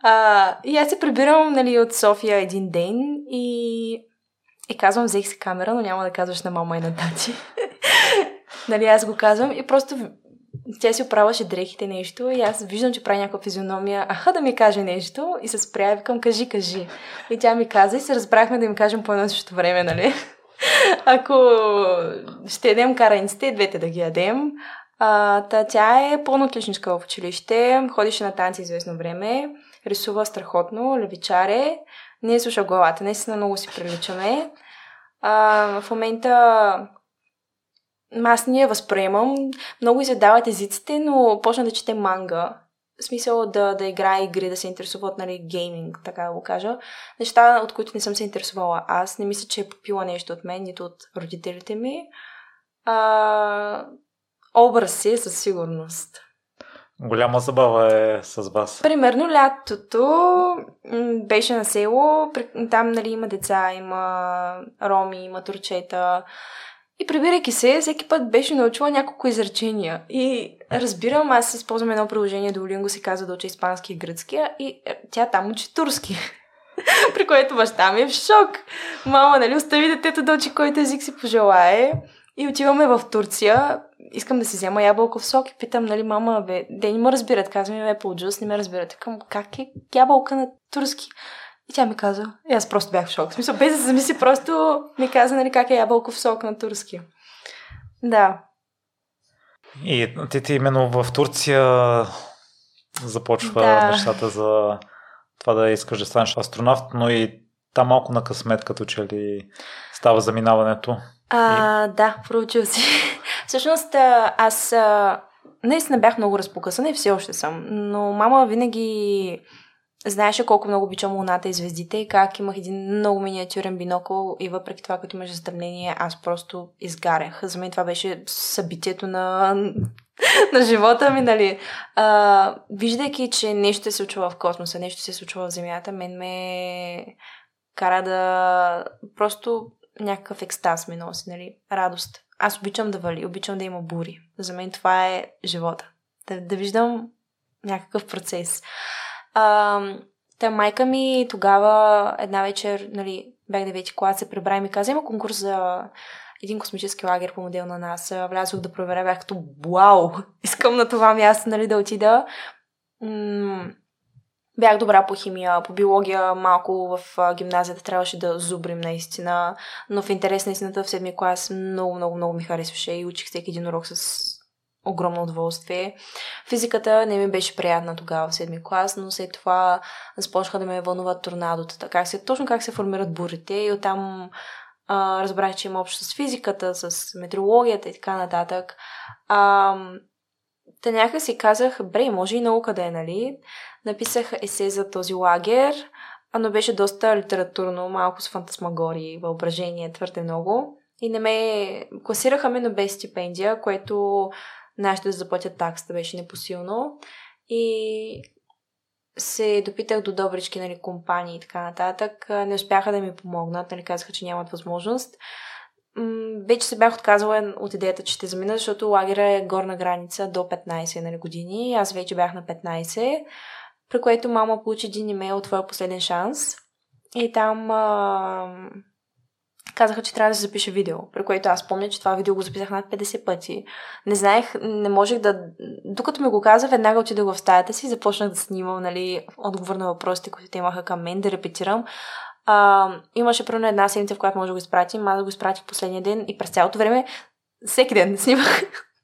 А, и аз се прибирам нали, от София един ден и, и казвам, взех си камера, но няма да казваш на мама и на тати. [LAUGHS] нали, аз го казвам и просто тя си оправяше дрехите нещо и аз виждам, че прави някаква физиономия. Аха да ми каже нещо и се спря викам, кажи, кажи. И тя ми каза и се разбрахме да им кажем по едно същото време, нали? [LAUGHS] Ако ще ядем караниците, двете да ги ядем. А, та, тя е пълно отличничка в училище, ходише на танци известно време, рисува страхотно, левичаре, не е слуша главата, наистина много си приличаме. А, в момента аз не я възприемам. Много изядават езиците, но почна да чете манга. В смисъл да, да играе игри, да се интересува от нали, гейминг, така да го кажа. Неща, от които не съм се интересувала. Аз не мисля, че е попила нещо от мен, нито от родителите ми. А, образ си е със сигурност. Голяма забава е с вас. Примерно лятото беше на село, там нали, има деца, има роми, има турчета. И прибирайки се, всеки път беше научила няколко изречения. И разбирам, аз използвам едно приложение до Олинго, се казва да учи испански и гръцки, и тя там учи турски. [LAUGHS] При което баща ми е в шок. Мама, нали, остави детето да учи който език си пожелае. И отиваме в Турция. Искам да си взема ябълков сок и питам, нали, мама, бе, де не ме разбират. Казвам Apple Juice, не ме разбират. Към, как е ябълка на турски? И тя ми каза, и аз просто бях в шок. В смисъл, без да се замисли, просто ми каза, нали, как е ябълков сок на турски. Да. И ти, ти именно в Турция започва да. нещата за това да искаш да станеш астронавт, но и там малко на късмет, като че ли става заминаването. А, и... Да, проучил си. [LAUGHS] Всъщност, аз наистина бях много разпокъсана и все още съм, но мама винаги знаеше колко много обичам луната и звездите и как имах един много миниатюрен бинокъл и въпреки това, като имаше затъмнение, аз просто изгарях. За мен това беше събитието на, на живота ми, нали. А, виждайки, че нещо се случва в космоса, нещо се случва в Земята, мен ме кара да просто някакъв екстаз ми носи, нали, радост. Аз обичам да вали, обичам да има бури. За мен това е живота. Да, да виждам някакъв процес. А, та майка ми тогава една вечер, нали, бях 9 клас, се прибра и ми каза, има конкурс за един космически лагер по модел на нас. Влязох да проверя, бях като вау, [LAUGHS] искам на това място, нали, да отида. М- бях добра по химия, по биология, малко в гимназията трябваше да зубрим наистина, но в интерес на истината в седми клас много, много, много ми харесваше и учих всеки един урок с огромно удоволствие. Физиката не ми беше приятна тогава в седми клас, но след това започнаха да ме вълнуват торнадотата. Как се, точно как се формират бурите и оттам а, разбрах, че има общо с физиката, с метеорологията и така нататък. А, Та някак си казах, бре, може и наука да е, нали? Написах есе за този лагер, но беше доста литературно, малко с фантасмагории, въображение, твърде много. И не ме класираха ме, но без стипендия, което нашите да заплатят таксата беше непосилно. И се допитах до добрички нали, компании и така нататък. Не успяха да ми помогнат, нали, казаха, че нямат възможност. вече се бях отказала от идеята, че ще замина, защото лагера е горна граница до 15 нали, години. Аз вече бях на 15, при което мама получи един имейл от твоя последен шанс. И там а, казаха, че трябва да се запише видео, при което аз помня, че това видео го записах над 50 пъти. Не знаех, не можех да... Докато ми го каза, веднага отидох в стаята си, започнах да снимам, нали, отговор на въпросите, които те имаха към мен, да репетирам. А, имаше примерно една седмица, в която може да го изпратим, аз да го изпратих последния ден и през цялото време, всеки ден снимах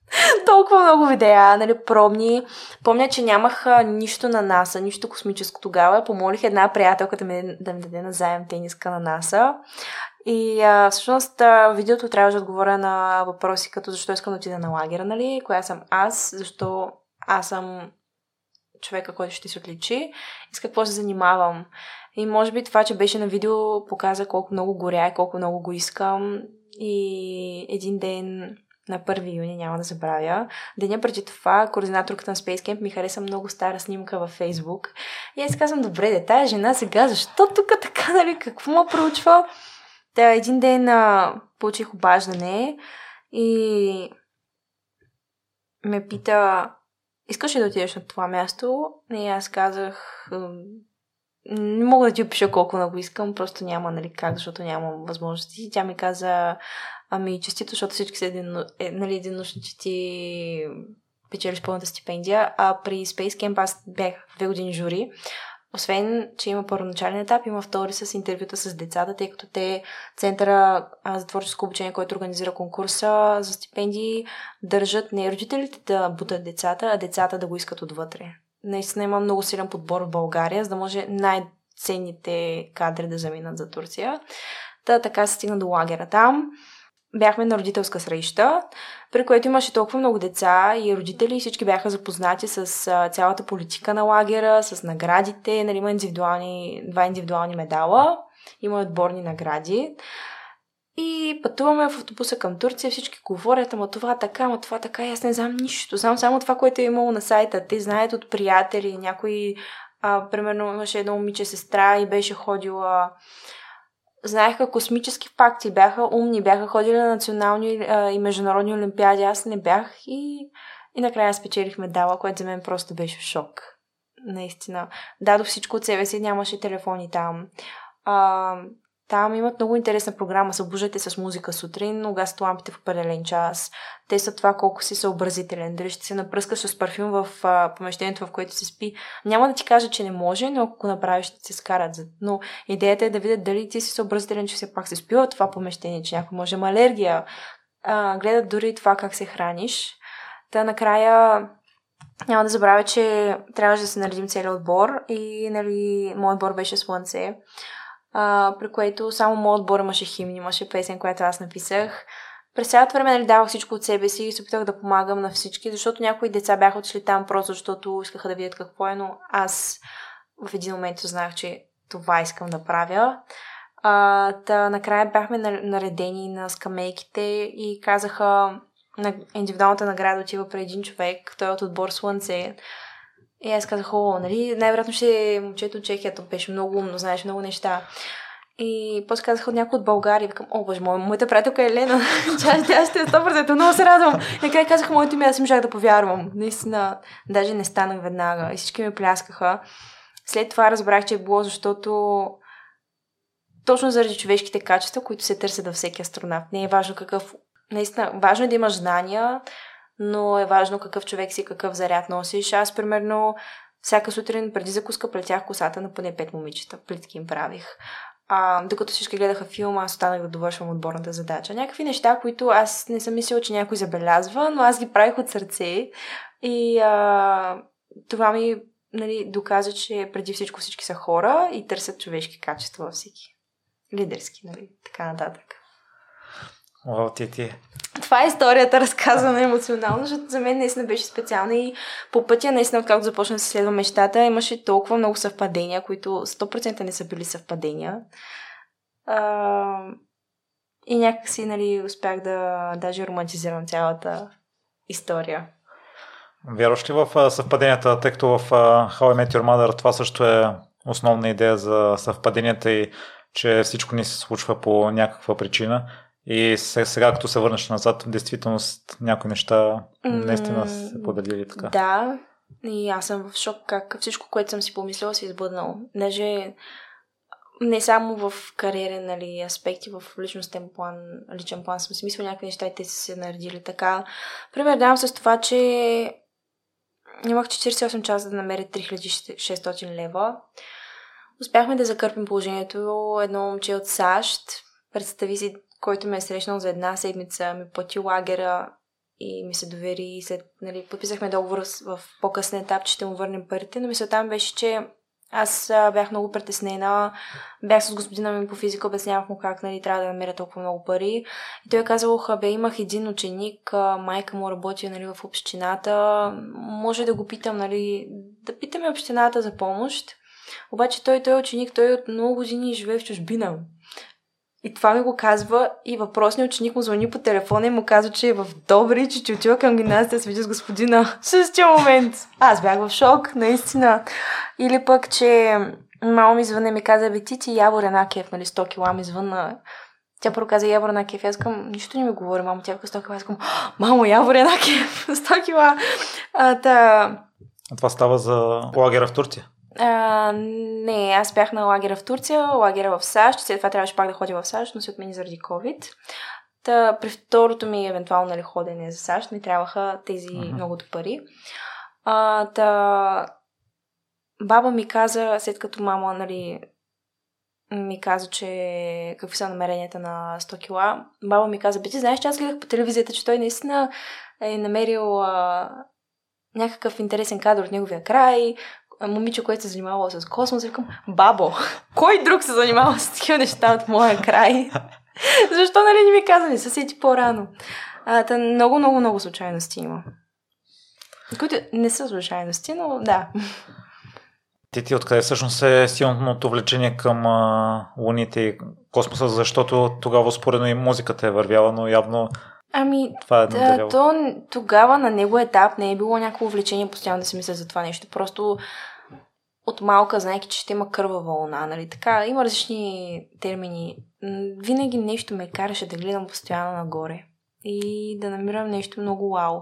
[LAUGHS] толкова много видеа, нали, пробни. Помня, че нямах нищо на НАСА, нищо космическо тогава. Помолих една приятелка да ми, да ми даде назаем тениска на НАСА. И а, всъщност а, видеото трябваше да отговоря на въпроси като защо искам да отида на лагера, нали? Коя съм аз, защо аз съм човека, който ще се отличи и с какво се занимавам. И може би това, че беше на видео, показа колко много горя и колко много го искам. И един ден на 1 юни, няма да забравя. Деня преди това, координаторката на Space Camp ми хареса много стара снимка във Фейсбук. И аз казвам, добре, де, тая жена сега, защо тук така, нали, какво му проучва? Та един ден а, получих обаждане и ме пита, искаш ли да отидеш на това място? И аз казах, не мога да ти опиша колко много искам, просто няма нали, как, защото нямам възможности. Тя ми каза, ами честито, защото всички са е, нали, единочни, че ти печелиш пълната стипендия, а при Space Camp аз бях две години жури. Освен, че има първоначален етап, има втори с интервюта с децата, тъй като те Центъра за творческо обучение, който организира конкурса за стипендии, държат не родителите да бутат децата, а децата да го искат отвътре. Наистина има много силен подбор в България, за да може най-ценните кадри да заминат за Турция. Та така се стигна до лагера там бяхме на родителска среща, при което имаше толкова много деца и родители и всички бяха запознати с цялата политика на лагера, с наградите, нали, има индивидуални, два индивидуални медала, има отборни награди. И пътуваме в автобуса към Турция, всички говорят, ама това така, ама това така, аз не знам нищо. Знам само това, което е имало на сайта. Те знаят от приятели, някои, а, примерно имаше едно момиче сестра и беше ходила знаеха космически факти, бяха умни, бяха ходили на национални а, и международни олимпиади. Аз не бях и, и накрая спечелих медала, което за мен просто беше шок. Наистина. Дадох всичко от себе си, нямаше телефони там. А, там имат много интересна програма. Събуждате с музика сутрин, но гасят лампите в определен час. Те са това колко си съобразителен. Дали ще се напръскаш с парфюм в а, помещението, в което се спи. Няма да ти кажа, че не може, но ако направиш, ще се скарат. Но идеята е да видят дали ти си съобразителен, че все пак се спи това помещение, че някой може има алергия. А, гледат дори това как се храниш. Та накрая няма да забравя, че трябваше да се наредим целият отбор и нали, моят отбор беше Слънце а, при което само моят отбор имаше химн, имаше песен, която аз написах. През цялото време нали, давах всичко от себе си и се опитах да помагам на всички, защото някои деца бяха отшли там просто защото искаха да видят какво е, но аз в един момент знаех, че това искам да правя. А, та, накрая бяхме наредени на скамейките и казаха на индивидуалната награда отива при един човек, той е от отбор Слънце. И аз казах, о, нали, най-вероятно ще е момчето от Чехия, то беше много умно, знаеш много неща. И после казах от някой от България, викам, о, боже мой, моята приятелка е Лена, тя, [LAUGHS] тя ще е 100%, много се радвам. Накрая казах моето име, аз си можах да повярвам. Наистина, даже не станах веднага и всички ме пляскаха. След това разбрах, че е било, защото точно заради човешките качества, които се търсят във всеки астронавт. Не е важно какъв... Наистина, важно е да имаш знания, но е важно какъв човек си, какъв заряд носиш. Аз, примерно, всяка сутрин преди закуска плетях косата на поне пет момичета. Плитки им правих. А, докато всички гледаха филма, аз останах да довършвам отборната задача. Някакви неща, които аз не съм мислила, че някой забелязва, но аз ги правих от сърце. И а, това ми нали, доказа, че преди всичко всички са хора и търсят човешки качества във всеки. Лидерски, нали, така нататък. О, ти ти. Това е историята, разказана емоционално, защото за мен наистина беше специална и по пътя, наистина, откакто започна да се следва мечтата, имаше толкова много съвпадения, които 100% не са били съвпадения. А, и някакси, нали, успях да даже романтизирам цялата история. Вярваш ли в съвпаденията, тъй като в How I Met Your Mother това също е основна идея за съвпаденията и че всичко ни се случва по някаква причина. И сега, като се върнеш назад, в действителност някои неща наистина се поделили така. Да, и аз съм в шок как всичко, което съм си помислила, се избъднало. Даже не само в кариерен нали, аспекти, в личностен план, личен план съм си мислила някакви неща и те са се наредили така. Пример давам с това, че имах 48 часа да намеря 3600 лева. Успяхме да закърпим положението. Едно момче от САЩ, представи си, който ме е срещнал за една седмица, ми плати лагера и ми се довери и след, нали, подписахме договор в по-късен етап, че ще му върнем парите, но мисълта ми беше, че аз бях много притеснена. Бях с господина ми по физика, обяснявах му как нали, трябва да намеря толкова много пари. И той казал, бе, имах един ученик, майка му работи нали, в общината. Може да го питам, нали, да питаме общината за помощ. Обаче той, той е ученик, той от много години живее в чужбина. И това ми го казва и въпросният ученик му звъни по телефона и му казва, че е в добри, че, че отива към гимназията да се види с господина. В същия момент. Аз бях в шок, наистина. Или пък, че мамо ми звъне ми каза, бе ти ти Явор Енакев, нали, 100 кила ми звънна. Тя първо каза Явор Енакев. Аз казвам, нищо не ми говори, мамо. Тя каза 100 кила. Аз казвам, [GASPS] мамо, Явор Енакев, 100 [LAUGHS] кила. А, та... а това става за лагера в Турция? А, не, аз бях на лагера в Турция, лагера в САЩ, след това трябваше пак да ходя в САЩ, но се отмени заради COVID. Та, при второто ми евентуално нали, ходене за САЩ не трябваха тези uh-huh. многото пари. А, та, баба ми каза, след като мама нали, ми каза, че какви са намеренията на 100 кила, баба ми каза, бе ти знаеш, че аз гледах по телевизията, че той наистина е намерил а, някакъв интересен кадър от неговия край, момиче, което се занимавало с космос, викам, бабо, кой друг се занимава с такива неща от моя край? [LAUGHS] Защо нали не ми каза, не са сети по-рано? А, та много, много, много случайности има. Които не са случайности, но да. Ти ти откъде всъщност е силното влечение към а, луните и космоса, защото тогава споредно и музиката е вървяла, но явно Ами, това е да, то, тогава на него етап не е било някакво увлечение постоянно да си мисля за това нещо. Просто от малка, знайки, че ще има кървава луна, нали? Така, има различни термини. Винаги нещо ме караше да гледам постоянно нагоре и да намирам нещо много вау.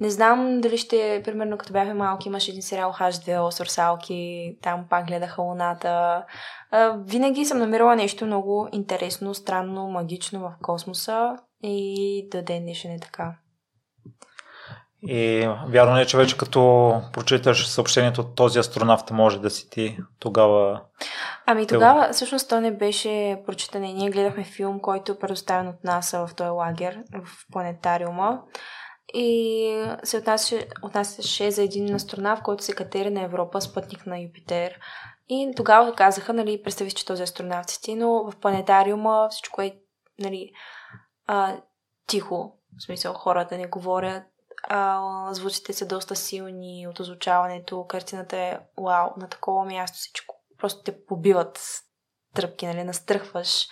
Не знам дали ще, примерно като бяхме малки, имаше един сериал H2O с русалки, там пак гледаха луната. винаги съм намирала нещо много интересно, странно, магично в космоса и до ден днешен е така. И вярно е, че вече като прочиташ съобщението от този астронавт може да си ти тогава... Ами тогава всъщност то не беше прочитане. Ние гледахме филм, който е предоставен от НАСА в този лагер, в планетариума. И се отнасяше, отнасяше за един астронавт, който се катери на Европа, спътник на Юпитер. И тогава казаха, нали, представи че този астронавт си но в планетариума всичко е, нали, а, тихо. В смисъл, хората не говорят, а, звуците са доста силни от озвучаването, картината е вау, на такова място всичко. Просто те побиват тръпки, нали, настръхваш.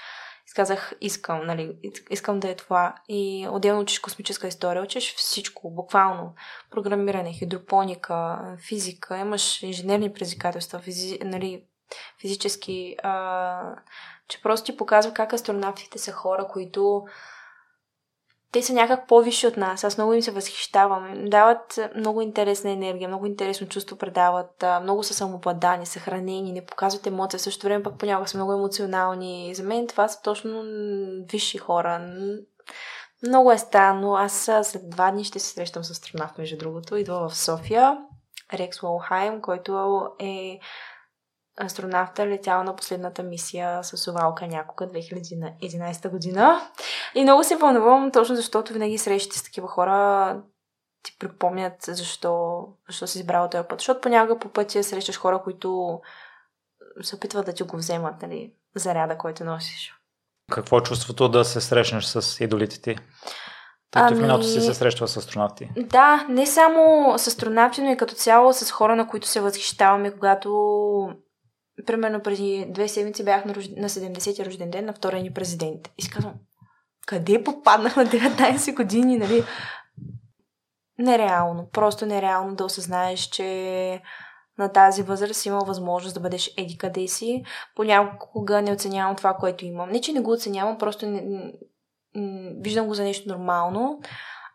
Изказах, искам, нали, искам да е това. И отделно учиш космическа история, учиш всичко, буквално. Програмиране, хидропоника, физика, имаш инженерни предизвикателства, физи, нали, физически, а, че просто ти показва как астронавтите са хора, които те са някак по-висши от нас. Аз много им се възхищавам. Дават много интересна енергия, много интересно чувство предават, много са самопладани, съхранени, не показват емоция. В същото време пък понякога са много емоционални. За мен това са точно висши хора. Много е странно. Аз след два дни ще се срещам с астронавт, между другото. Идва в София. Рекс Уолхайм, който е астронавта летял на последната мисия с овалка някога 2011 година. И много се вълнувам, точно защото винаги срещите с такива хора ти припомнят защо, защо си избрал този път. Защото понякога по пътя срещаш хора, които се опитват да ти го вземат, нали, заряда, който носиш. Какво е чувството да се срещнеш с идолите ти? Тъй ами... в миналото си се срещава с астронавти. Да, не само с астронавти, но и като цяло с хора, на които се възхищаваме, когато примерно преди две седмици бях на, рож... на 70-ти рожден ден на втория ни президент. И си казвам, къде попаднах на 19 години, нали? Нереално, просто нереално да осъзнаеш, че на тази възраст има възможност да бъдеш еди къде си. Понякога не оценявам това, което имам. Не, че не го оценявам, просто не, виждам го за нещо нормално.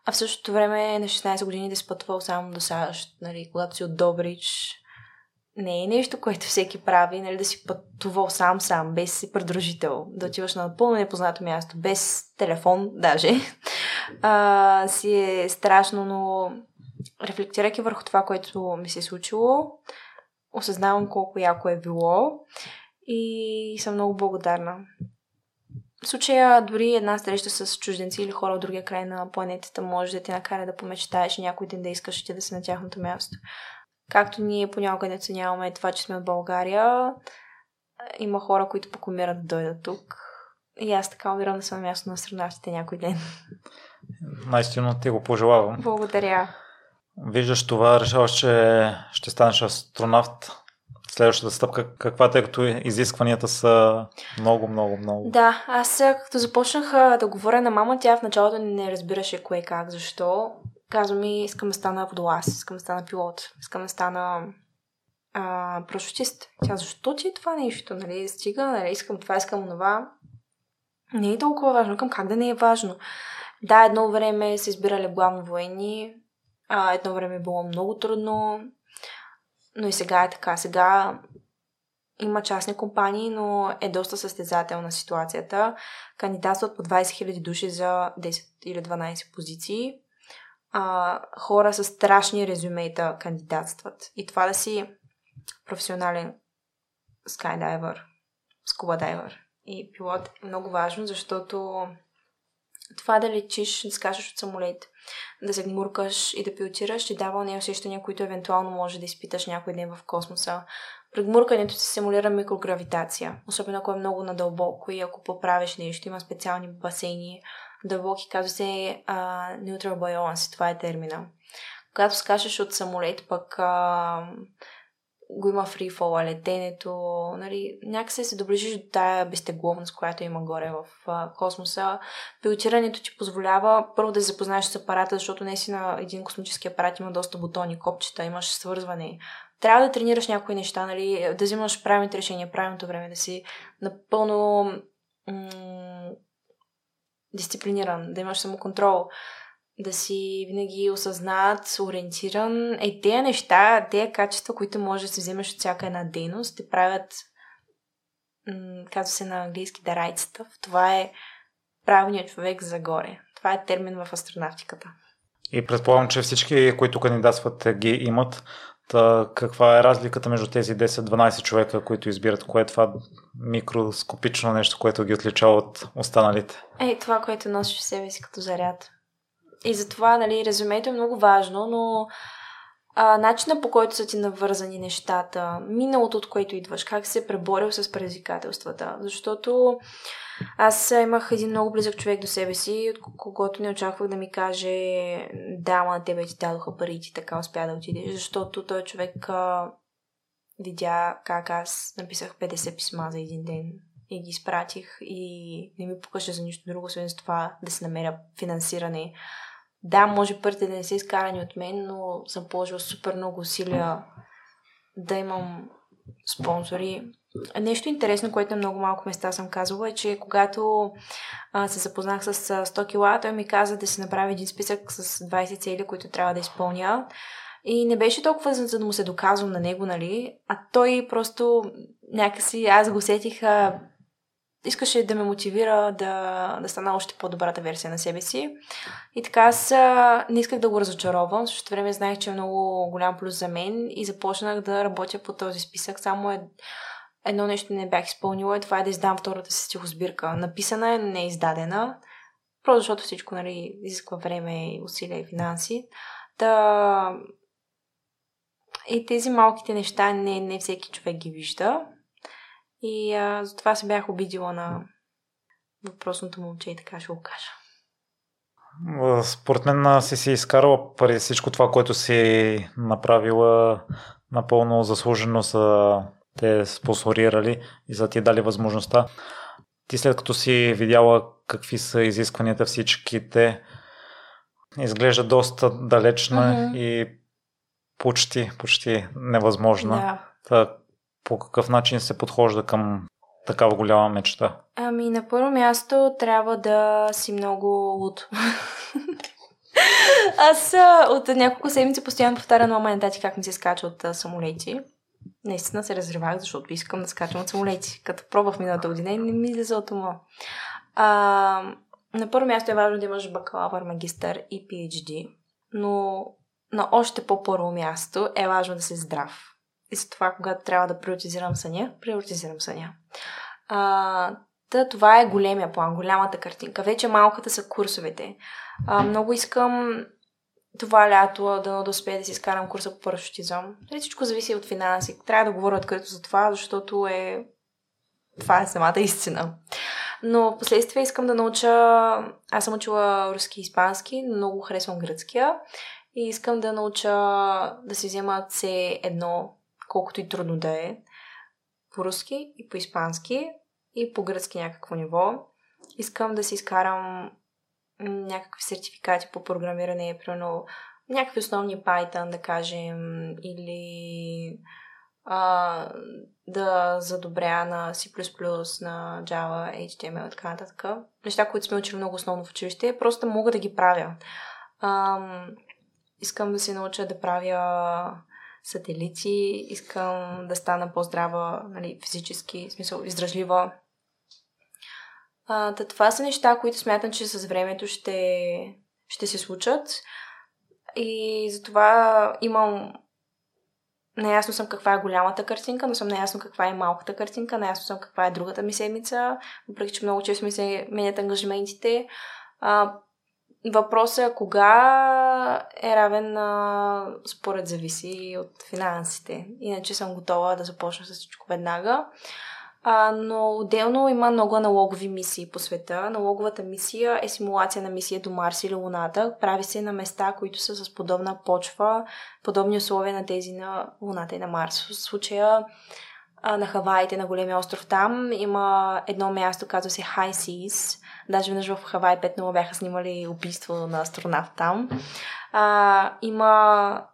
А в същото време на 16 години да спътвал само до САЩ, нали, когато си от Добрич, не е нещо, което всеки прави, нали, да си пътувал сам-сам, без си придружител, да отиваш на напълно непознато място, без телефон даже, [LAUGHS] а, си е страшно, но рефлектирайки върху това, което ми се е случило, осъзнавам колко яко е било и съм много благодарна. В случая дори една среща с чужденци или хора от другия край на планетата може да те накара да помечтаеш някой ден да искаш ти да си на тяхното място. Както ние понякога не оценяваме това, че сме от България, има хора, които пък умират да дойдат тук. И аз така умирам да съм на място на астронавтите някой ден. Наистина ти го пожелавам. Благодаря. Виждаш това, решаваш, че ще станеш астронавт. Следващата стъпка каква, тъй като изискванията са много, много, много. Да, аз като започнах да говоря на мама, тя в началото не разбираше кое как, защо казва ми, искам да стана водолаз, искам да стана пилот, искам да стана а, прошутист. Тя, защо ти е това нещо? Нали, стига, нали, искам това, искам това. Не е толкова важно. Към как да не е важно? Да, едно време се избирали главно военни, а, едно време е било много трудно, но и сега е така. Сега има частни компании, но е доста състезателна ситуацията. Кандидатстват по 20 000 души за 10 или 12 позиции а, хора с страшни резюмейта кандидатстват. И това да си професионален скайдайвер, скубадайвер и пилот е много важно, защото това да летиш, да скачаш от самолет, да се гмуркаш и да пилотираш, ти дава не усещания, които евентуално може да изпиташ някой ден в космоса. При гмуркането се симулира микрогравитация, особено ако е много надълбоко и ако поправиш нещо, има специални басейни, дълбоки, казва се uh, neutral buoyancy, това е термина. Когато скачаш от самолет, пък а, го има фрифола, летенето, нали, някакси се доближиш до тая безтегловност, която има горе в а, космоса. Пилотирането ти позволява първо да се запознаеш с апарата, защото не си на един космически апарат има доста бутони, копчета, имаш свързване. Трябва да тренираш някои неща, нали, да взимаш правилните решения, правилното време, да си напълно м- дисциплиниран, да имаш самоконтрол, да си винаги осъзнат, ориентиран. Е, тези неща, тези качества, които можеш да се вземеш от всяка една дейност, те правят, казва се на английски, да райцата. Това е правилният човек загоре. Това е термин в астронавтиката. И предполагам, че всички, които кандидатстват, ги имат. Та, каква е разликата между тези 10-12 човека, които избират? Кое е това микроскопично нещо, което ги отличава от останалите? Е, това, което носиш в себе си като заряд. И затова, нали, резюмето е много важно, но а, начина по който са ти навързани нещата, миналото, от което идваш, как се преборил с предизвикателствата. Защото аз имах един много близък човек до себе си, от когото не очаквах да ми каже да, ма на тебе ти дадоха пари и ти така успя да отидеш, защото той човек а, видя как аз написах 50 писма за един ден и ги изпратих и не ми покаже за нищо друго, освен с това да се намеря финансиране. Да, може парите да не са изкарани от мен, но съм положила супер много усилия да имам спонсори. Нещо интересно, което на много малко места съм казвала, е, че когато а, се запознах с 100 кила, той ми каза да се направи един списък с 20 цели, които трябва да изпълня. И не беше толкова за да му се доказвам на него, нали? А той просто някакси, аз го усетих, а, искаше да ме мотивира да, да стана още по-добрата версия на себе си. И така аз не исках да го разочаровам, защото време знаех, че е много голям плюс за мен и започнах да работя по този списък. Само е, едно нещо не бях изпълнила и това е да издам втората си стихосбирка. Написана е, не е издадена. Просто защото всичко нали, изисква време, усилия и финанси. Да, и тези малките неща не, не всеки човек ги вижда. И а, затова се бях обидила на въпросното момче и така ще го кажа. Според мен си си изкарала преди всичко това, което си направила напълно заслужено са те спонсорирали и за ти дали възможността. Ти след като си видяла какви са изискванията всичките, изглежда доста далечна mm-hmm. и почти, почти невъзможна. Да. Та, по какъв начин се подхожда към такава голяма мечта? Ами, на първо място трябва да си много луд. [LAUGHS] Аз от няколко седмици постоянно повтарям на мама и тати как ми се скача от самолети. Наистина се разривах, защото искам да скачам от самолети. Като пробвах миналата година и не ми излезе от ума. А, на първо място е важно да имаш бакалавър, магистър и PhD, но на още по-първо място е важно да си здрав. И за това, когато трябва да приоритизирам съня, приоритизирам съня. А, да, това е големия план, голямата картинка. Вече малката са курсовете. А, много искам това лято да, да успея да си изкарам курса по парашутизъм. Нали, всичко зависи от финанси. Трябва да говоря открито за това, защото е... Това е самата истина. Но в последствие искам да науча... Аз съм учила руски и испански, но много харесвам гръцкия. И искам да науча да си взема C1 колкото и трудно да е, по руски и по испански и по гръцки някакво ниво. Искам да си изкарам някакви сертификати по програмиране, примерно някакви основни Python, да кажем, или а, да задобря на C++, на Java, HTML и така нататък. Неща, които сме учили много основно в училище, просто мога да ги правя. А, искам да се науча да правя сателити, искам да стана по-здрава, нали, физически, в смисъл, издръжлива. А, да, това са неща, които смятам, че с времето ще, ще се случат. И затова имам Наясно съм каква е голямата картинка, но съм наясно каква е малката картинка, наясно съм каква е другата ми седмица, въпреки че много често ми се менят ангажиментите. А, Въпросът е кога е равен на според зависи от финансите. Иначе съм готова да започна с всичко веднага. А, но отделно има много аналогови мисии по света. Налоговата мисия е симулация на мисия до Марс или Луната. Прави се на места, които са с подобна почва, подобни условия на тези на Луната и на Марс. В случая а, на Хаваите, на големия остров там, има едно място, казва се High Seas. Даже веднъж в Хавай 5 бяха снимали убийство на астронавт там. А, има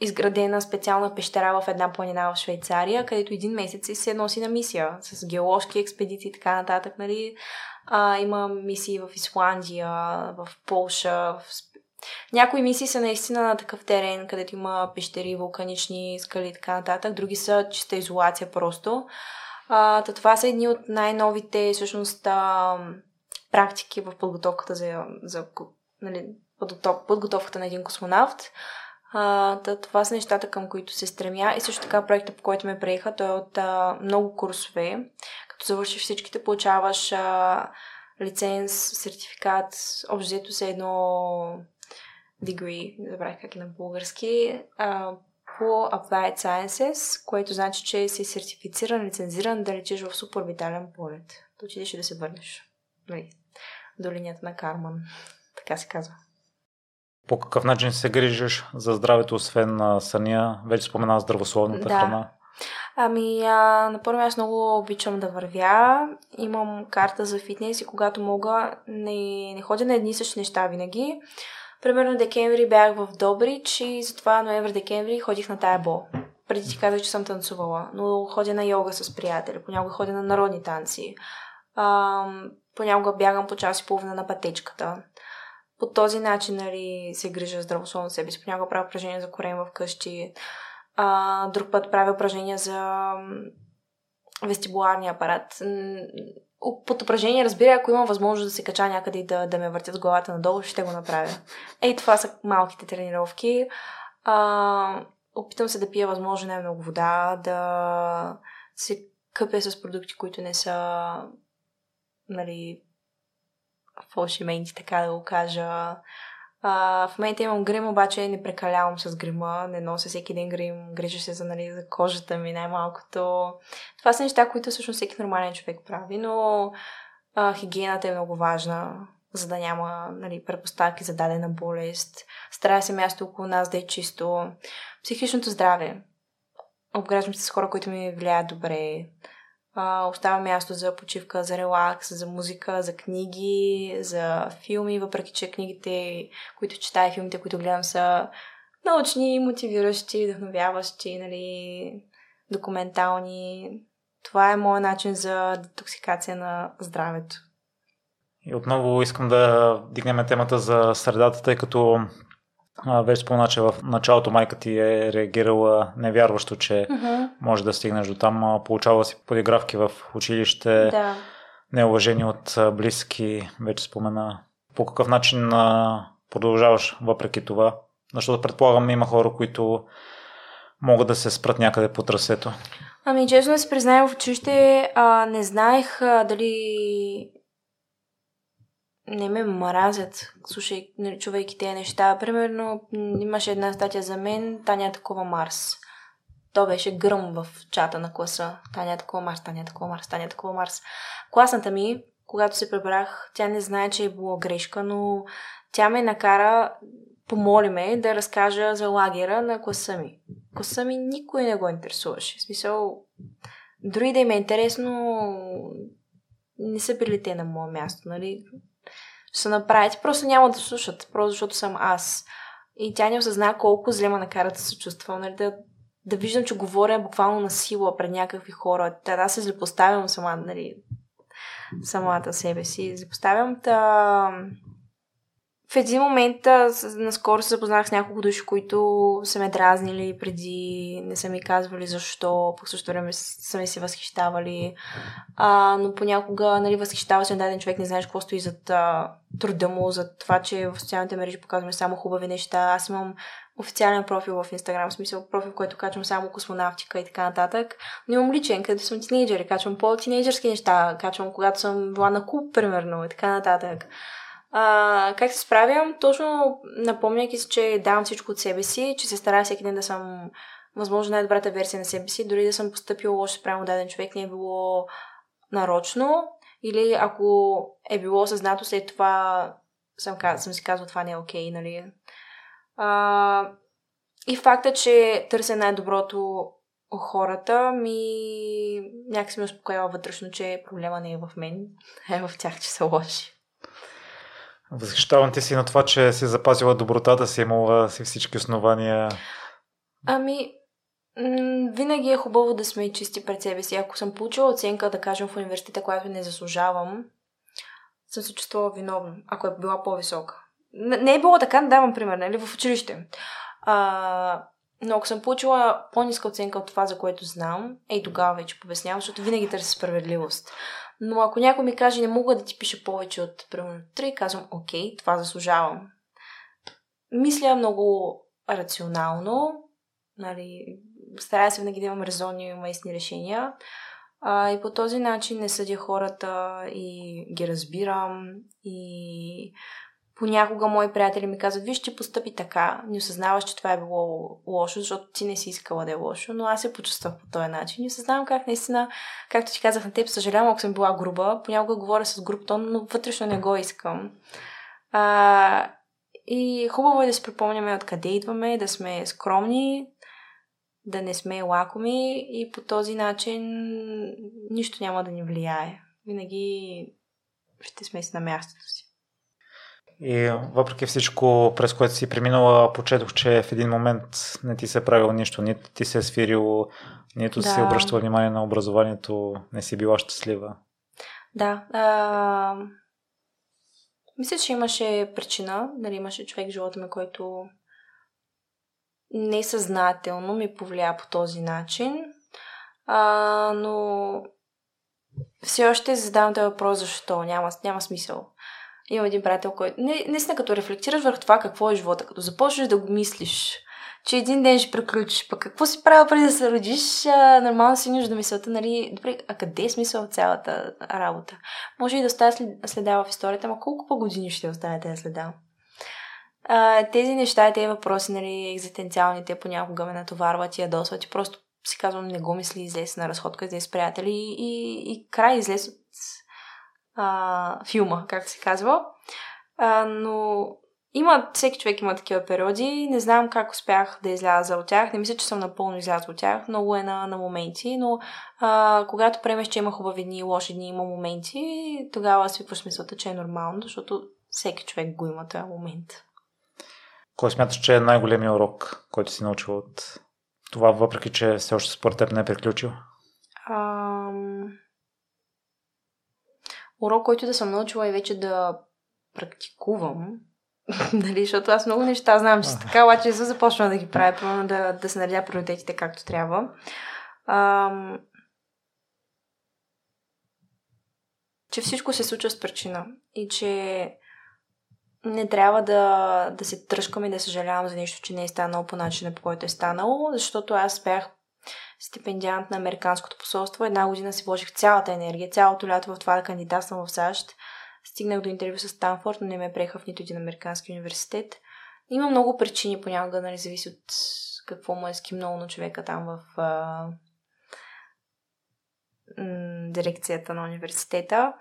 изградена специална пещера в една планина в Швейцария, където един месец се носи на мисия с геоложки експедиции и така нататък. Нали? А, има мисии в Исландия, в Полша, в някои мисии са наистина на такъв терен, където има пещери, вулканични скали и така нататък. Други са чиста изолация просто. А, това са едни от най-новите, всъщност, а, практики в подготовката за, за нали, подготовката на един космонавт. А, това са нещата, към които се стремя. И също така проекта, по който ме приеха, той е от а, много курсове. Като завършиш всичките, получаваш а, лиценз, сертификат, общо се едно degree, забравих как е на български, а, по Applied Sciences, което значи, че си сертифициран, лицензиран да летиш в супервитален полет. Да отидеш и да се върнеш. Нали, до линията на Карман. [LAUGHS] Така се казва. По какъв начин се грижиш за здравето, освен на съня? Вече спомена здравословната Да. храна. Ами, а, на първо място много обичам да вървя. Имам карта за фитнес и когато мога, не, не ходя на едни и същи неща винаги. Примерно декември бях в Добрич и затова ноември-декември ходих на тая бол. Преди ти казах, че съм танцувала, но ходя на йога с приятели, понякога ходя на народни танци. А, понякога бягам по час и половина на пътечката. По този начин нали, се грижа здравословно себе си. Понякога правя упражнения за корем в къщи. А, друг път правя упражнения за вестибуларния апарат. Под упражнение, разбира, ако имам възможност да се кача някъде и да, да ме въртят главата надолу, ще го направя. Ей, това са малките тренировки. А, опитам се да пия възможно най-много вода, да се къпя с продукти, които не са нали, фалшименти, така да го кажа. А, в момента имам грим, обаче не прекалявам с грима, не нося всеки ден грим, грижа се за, нали, за кожата ми най-малкото. Това са неща, които всъщност всеки нормален човек прави, но а, хигиената е много важна, за да няма нали, предпоставки за дадена болест. Старая се място около нас да е чисто. Психичното здраве. Обграждам се с хора, които ми влияят добре. Оставя място за почивка, за релакс, за музика, за книги, за филми, въпреки че книгите, които чета и филмите, които гледам са научни, мотивиращи, вдъхновяващи, нали, документални. Това е моят начин за детоксикация на здравето. И отново искам да дигнем темата за средата, тъй като вече спомена, че в началото майка ти е реагирала невярващо, че Mm-hmm. може да стигнеш до там. Получава си подигравки в училище, Да. неуважение от близки, вече спомена. По какъв начин продължаваш въпреки това? Защото предполагам има хора, които могат да се спрат някъде по трасето. Ами, честно да се призная, в училище а, не знаех а, дали не ме мразят, слушай, нали, чувайки тези неща. Примерно, имаше една статия за мен, Таня такова Марс. То беше гръм в чата на класа. Таня такова Марс, Таня такова Марс, Таня такова Марс. Класната ми, когато се пребрах, тя не знае, че е било грешка, но тя ме накара, помоли ме да разкажа за лагера на класа ми. Класа ми никой не го интересуваше. В смисъл, дори да им е интересно, не са били те на мое място, нали? Ще се направите, просто няма да слушат, просто защото съм аз. И тя не осъзна колко зле ме накара да се чувствам, нали? Да, да виждам, че говоря буквално на сила пред някакви хора. Та аз се злепоставям сама, нали? Самата себе си. Злепоставям та... В един момент, наскоро се запознах с няколко души, които са ме дразнили преди, не са ми казвали защо, по същото време са ми се възхищавали. А, но понякога, нали, възхищава се на даден човек, не знаеш какво стои зад а, труда му, за това, че в социалните мрежи показваме само хубави неща. Аз имам официален профил в Инстаграм, в смисъл профил, в който качвам само космонавтика и така нататък. Но имам личен, където съм тинейджър и качвам по-тинейджърски неща, качвам когато съм била на клуб, примерно, и така нататък. А, как се справям? Точно напомняйки се, че давам всичко от себе си, че се старая всеки ден да съм възможно най-добрата версия на себе си, дори да съм поступила лошо спрямо даден човек, не е било нарочно, или ако е било осъзнато след това съм, съм си казала това не е окей, нали? А, и факта, че търся най-доброто у хората ми някакси ме успокоява вътрешно, че проблема не е в мен, а е в тях, че са лоши. Възхищавам ти си на това, че си запазила добротата си, имала си всички основания. Ами, винаги е хубаво да сме чисти пред себе си. Ако съм получила оценка, да кажем, в университета, която не заслужавам, съм се чувствала виновна, ако е била по-висока. Не е било така, да давам пример, нали, в училище. А, но ако съм получила по-ниска оценка от това, за което знам, ей тогава вече побеснявам, защото винаги търся справедливост. Но ако някой ми каже, не мога да ти пиша повече от примерно 3, казвам, окей, това заслужавам. Мисля много рационално, нали, старая се винаги да имам резонни и уместни решения. А, и по този начин не съдя хората и ги разбирам и понякога мои приятели ми казват, виж, че постъпи така, не осъзнаваш, че това е било лошо, защото ти не си искала да е лошо, но аз се почувствах по този начин и осъзнавам как наистина, както ти казах на теб, съжалявам, ако съм била груба, понякога говоря с груб тон, но вътрешно не го искам. А, и хубаво е да си припомняме откъде идваме, да сме скромни, да не сме лакоми и по този начин нищо няма да ни влияе. Винаги ще сме си на мястото си. И въпреки всичко, през което си преминала, почетох, че в един момент не ти се е правил нищо, нито ти се е свирил, нито да. си обръщала внимание на образованието, не си била щастлива. Да. А... Мисля, че имаше причина, нали, имаше човек в живота ми, който несъзнателно ми повлия по този начин. А, но все още задавам този въпрос защо. Няма, няма смисъл. Имам един приятел, който... Не, наистина, като рефлектираш върху това какво е живота, като започнеш да го мислиш, че един ден ще приключиш, пък какво си правил преди да се родиш, а, нормално си до мисълта, нали, добре, а къде е смисъл цялата работа? Може и да оставя следа в историята, ама колко по години ще оставя тази следа? А, тези неща, тези въпроси, нали, екзистенциалните понякога ме натоварват и ядосват и просто си казвам, не го мисли, излез на разходка, излез с приятели и, и, и край излез от а, филма, както се казва. А, но има, всеки човек има такива периоди. Не знам как успях да изляза от тях. Не мисля, че съм напълно излязла от тях. Много е на, на моменти, но а, когато приемеш, че има хубави дни и лоши дни, има моменти, тогава свикваш мисълта, че е нормално, защото всеки човек го има този момент. Кой смяташ, че е най-големият урок, който си научил от това, въпреки че все още според теб не е приключил? Ам... Урок, който да съм научила и вече да практикувам, [LAUGHS] нали, защото аз много неща знам, че така, обаче не съм започнала да ги правя, примерно да, да се наредя приоритетите както трябва. Ам... Че всичко се случва с причина и че не трябва да, да се тръжкам и да съжалявам за нещо, че не е станало по начина, по който е станало, защото аз бях стипендиант на Американското посолство. Една година си вложих цялата енергия, цялото лято в това да кандидатствам в САЩ. Стигнах до интервю с Станфорд, но не ме приеха в нито един американски университет. Има много причини понякога, нали, зависи от какво му е скимнало на човека там в а, дирекцията на университета.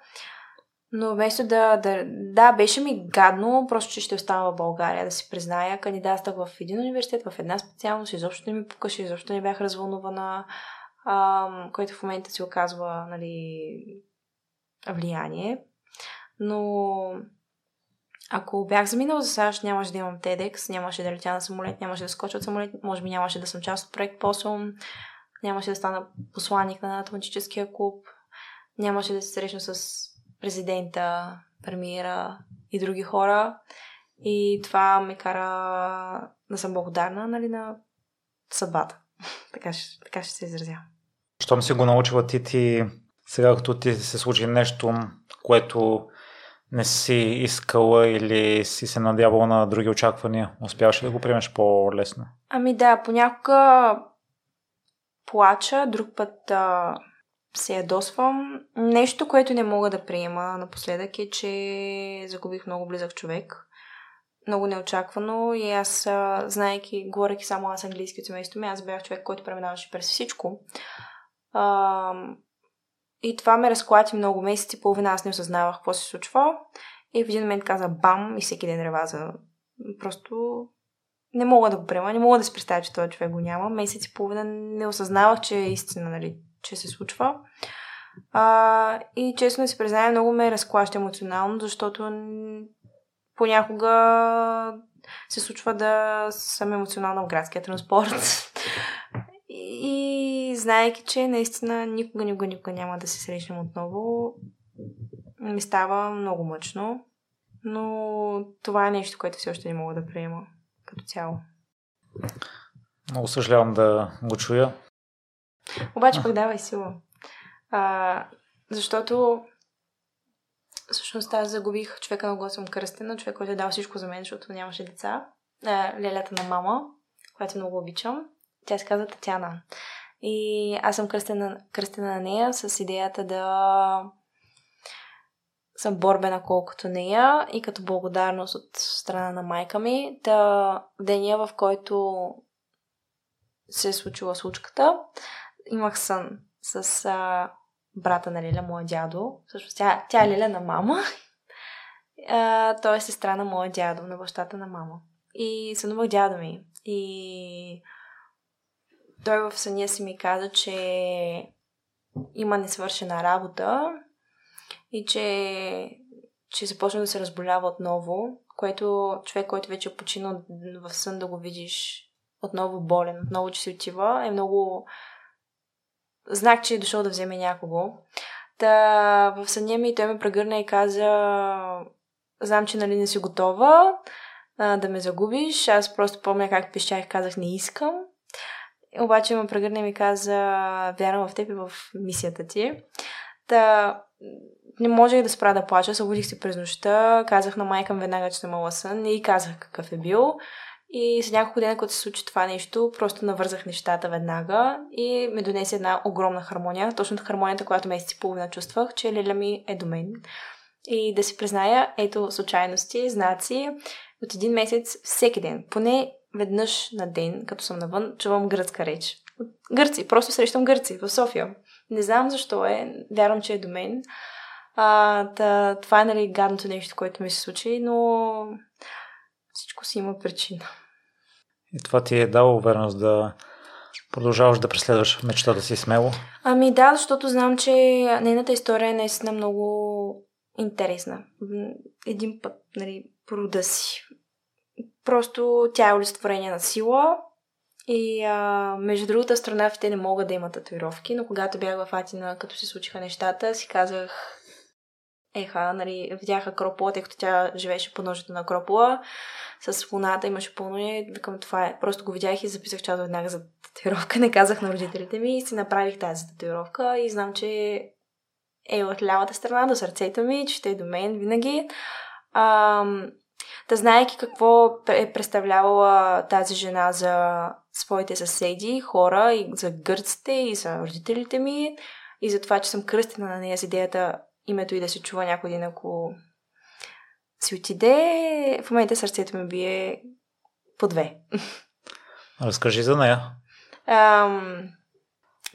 Но вместо да, да... Да, беше ми гадно, просто че ще остана в България, да си призная. Кандидатствах в един университет, в една специалност, изобщо не ми покаше, изобщо не бях развълнувана, който в момента си оказва нали, влияние. Но ако бях заминала за САЩ, нямаше да имам TEDx, нямаше да летя на самолет, нямаше да скоча от самолет, може би нямаше да съм част от проект POSUM, нямаше да стана посланник на Атлантическия клуб, нямаше да се срещна с президента, премиера и други хора. И това ме кара да съм благодарна нали, на съдбата. [LAUGHS] така, ще, така ще се изразя. Щом си го научила ти, ти сега като ти се случи нещо, което не си искала или си се надявала на други очаквания, успяваш ли да го приемеш по-лесно? Ами да, понякога плача, друг път а, се ядосвам. Нещо, което не мога да приема напоследък е, че загубих много близък човек. Много неочаквано и аз, знаеки, говоряки само аз английски от семейството ми, аз бях човек, който преминаваше през всичко. А, и това ме разклати много месеци, половина аз не осъзнавах какво се случва. И в един момент каза бам и всеки ден реваза. Просто не мога да го приема, не мога да се представя, че този човек го няма. Месец и половина не осъзнавах, че е истина, нали, че се случва. А, и честно да си призная, много ме разклаща емоционално, защото понякога се случва да съм емоционална в градския транспорт. [LAUGHS] И, знаеки, че наистина никога, никога, никога няма да се срещнем отново, ми става много мъчно. Но това е нещо, което все още не мога да приема като цяло. Много съжалявам да го чуя. Обаче пък давай сила. А, защото всъщност аз загубих човека на гласа съм кръстена, човек, който е дал всичко за мен, защото нямаше деца. А, лелята на мама, която много обичам. Тя се казва Татяна. И аз съм кръстена, кръстена на нея с идеята да съм борбена колкото нея и като благодарност от страна на майка ми. Та деня, в който се е случила случката, имах сън с а, брата на Лиля, моя дядо. Също тя, тя е Лиля на мама. А, той е сестра на моя дядо, на бащата на мама. И сънувах дядо ми. И той в съня си ми каза, че има несвършена работа и че, че започна да се разболява отново, което човек, който вече е починал в сън да го видиш отново болен, отново, че си отива, е много знак, че е дошъл да вземе някого. Та в съня ми той ме прегърна и каза знам, че нали не си готова а, да ме загубиш. Аз просто помня как пищах казах не искам. Обаче ме прегърна и ми каза вярвам в теб и в мисията ти. Та не можех да спра да плача, събудих се през нощта, казах на майка веднага, че съм имала сън и казах какъв е бил. И след няколко дена, когато се случи това нещо, просто навързах нещата веднага и ме донесе една огромна хармония. Точно хармонията, която месец и половина чувствах, че Лиля ми е до мен. И да си призная, ето случайности, знаци. От един месец, всеки ден, поне веднъж на ден, като съм навън, чувам гръцка реч. Гърци, просто срещам гърци в София. Не знам защо е, вярвам, че е до мен. А, та, това е нали, гадното нещо, което ми се случи, но всичко си има причина. И това ти е дало увереност да продължаваш да преследваш мечтата си смело? Ами да, защото знам, че нейната история е наистина много интересна. Един път, нали, рода си. Просто тя е олицетворение на сила. И а, между другата, астронавтите не могат да имат татуировки, но когато бях в Атина, като се случиха нещата, си казах, еха, нали, видях Акропола, тъй като тя живееше по ножето на Акропола, с луната имаше пълно викам това е. Просто го видях и записах чат веднага за татуировка, [LAUGHS] не казах на родителите ми и си направих тази татуировка и знам, че е от лявата страна до сърцето ми, че ще е до мен винаги. А, да знаеки какво е представлявала тази жена за своите съседи, хора, и за гърците, и за родителите ми, и за това, че съм кръстена на нея с идеята името и да се чува някой ден, ако си отиде, в момента сърцето ми бие по две. Разкажи за нея. Ам,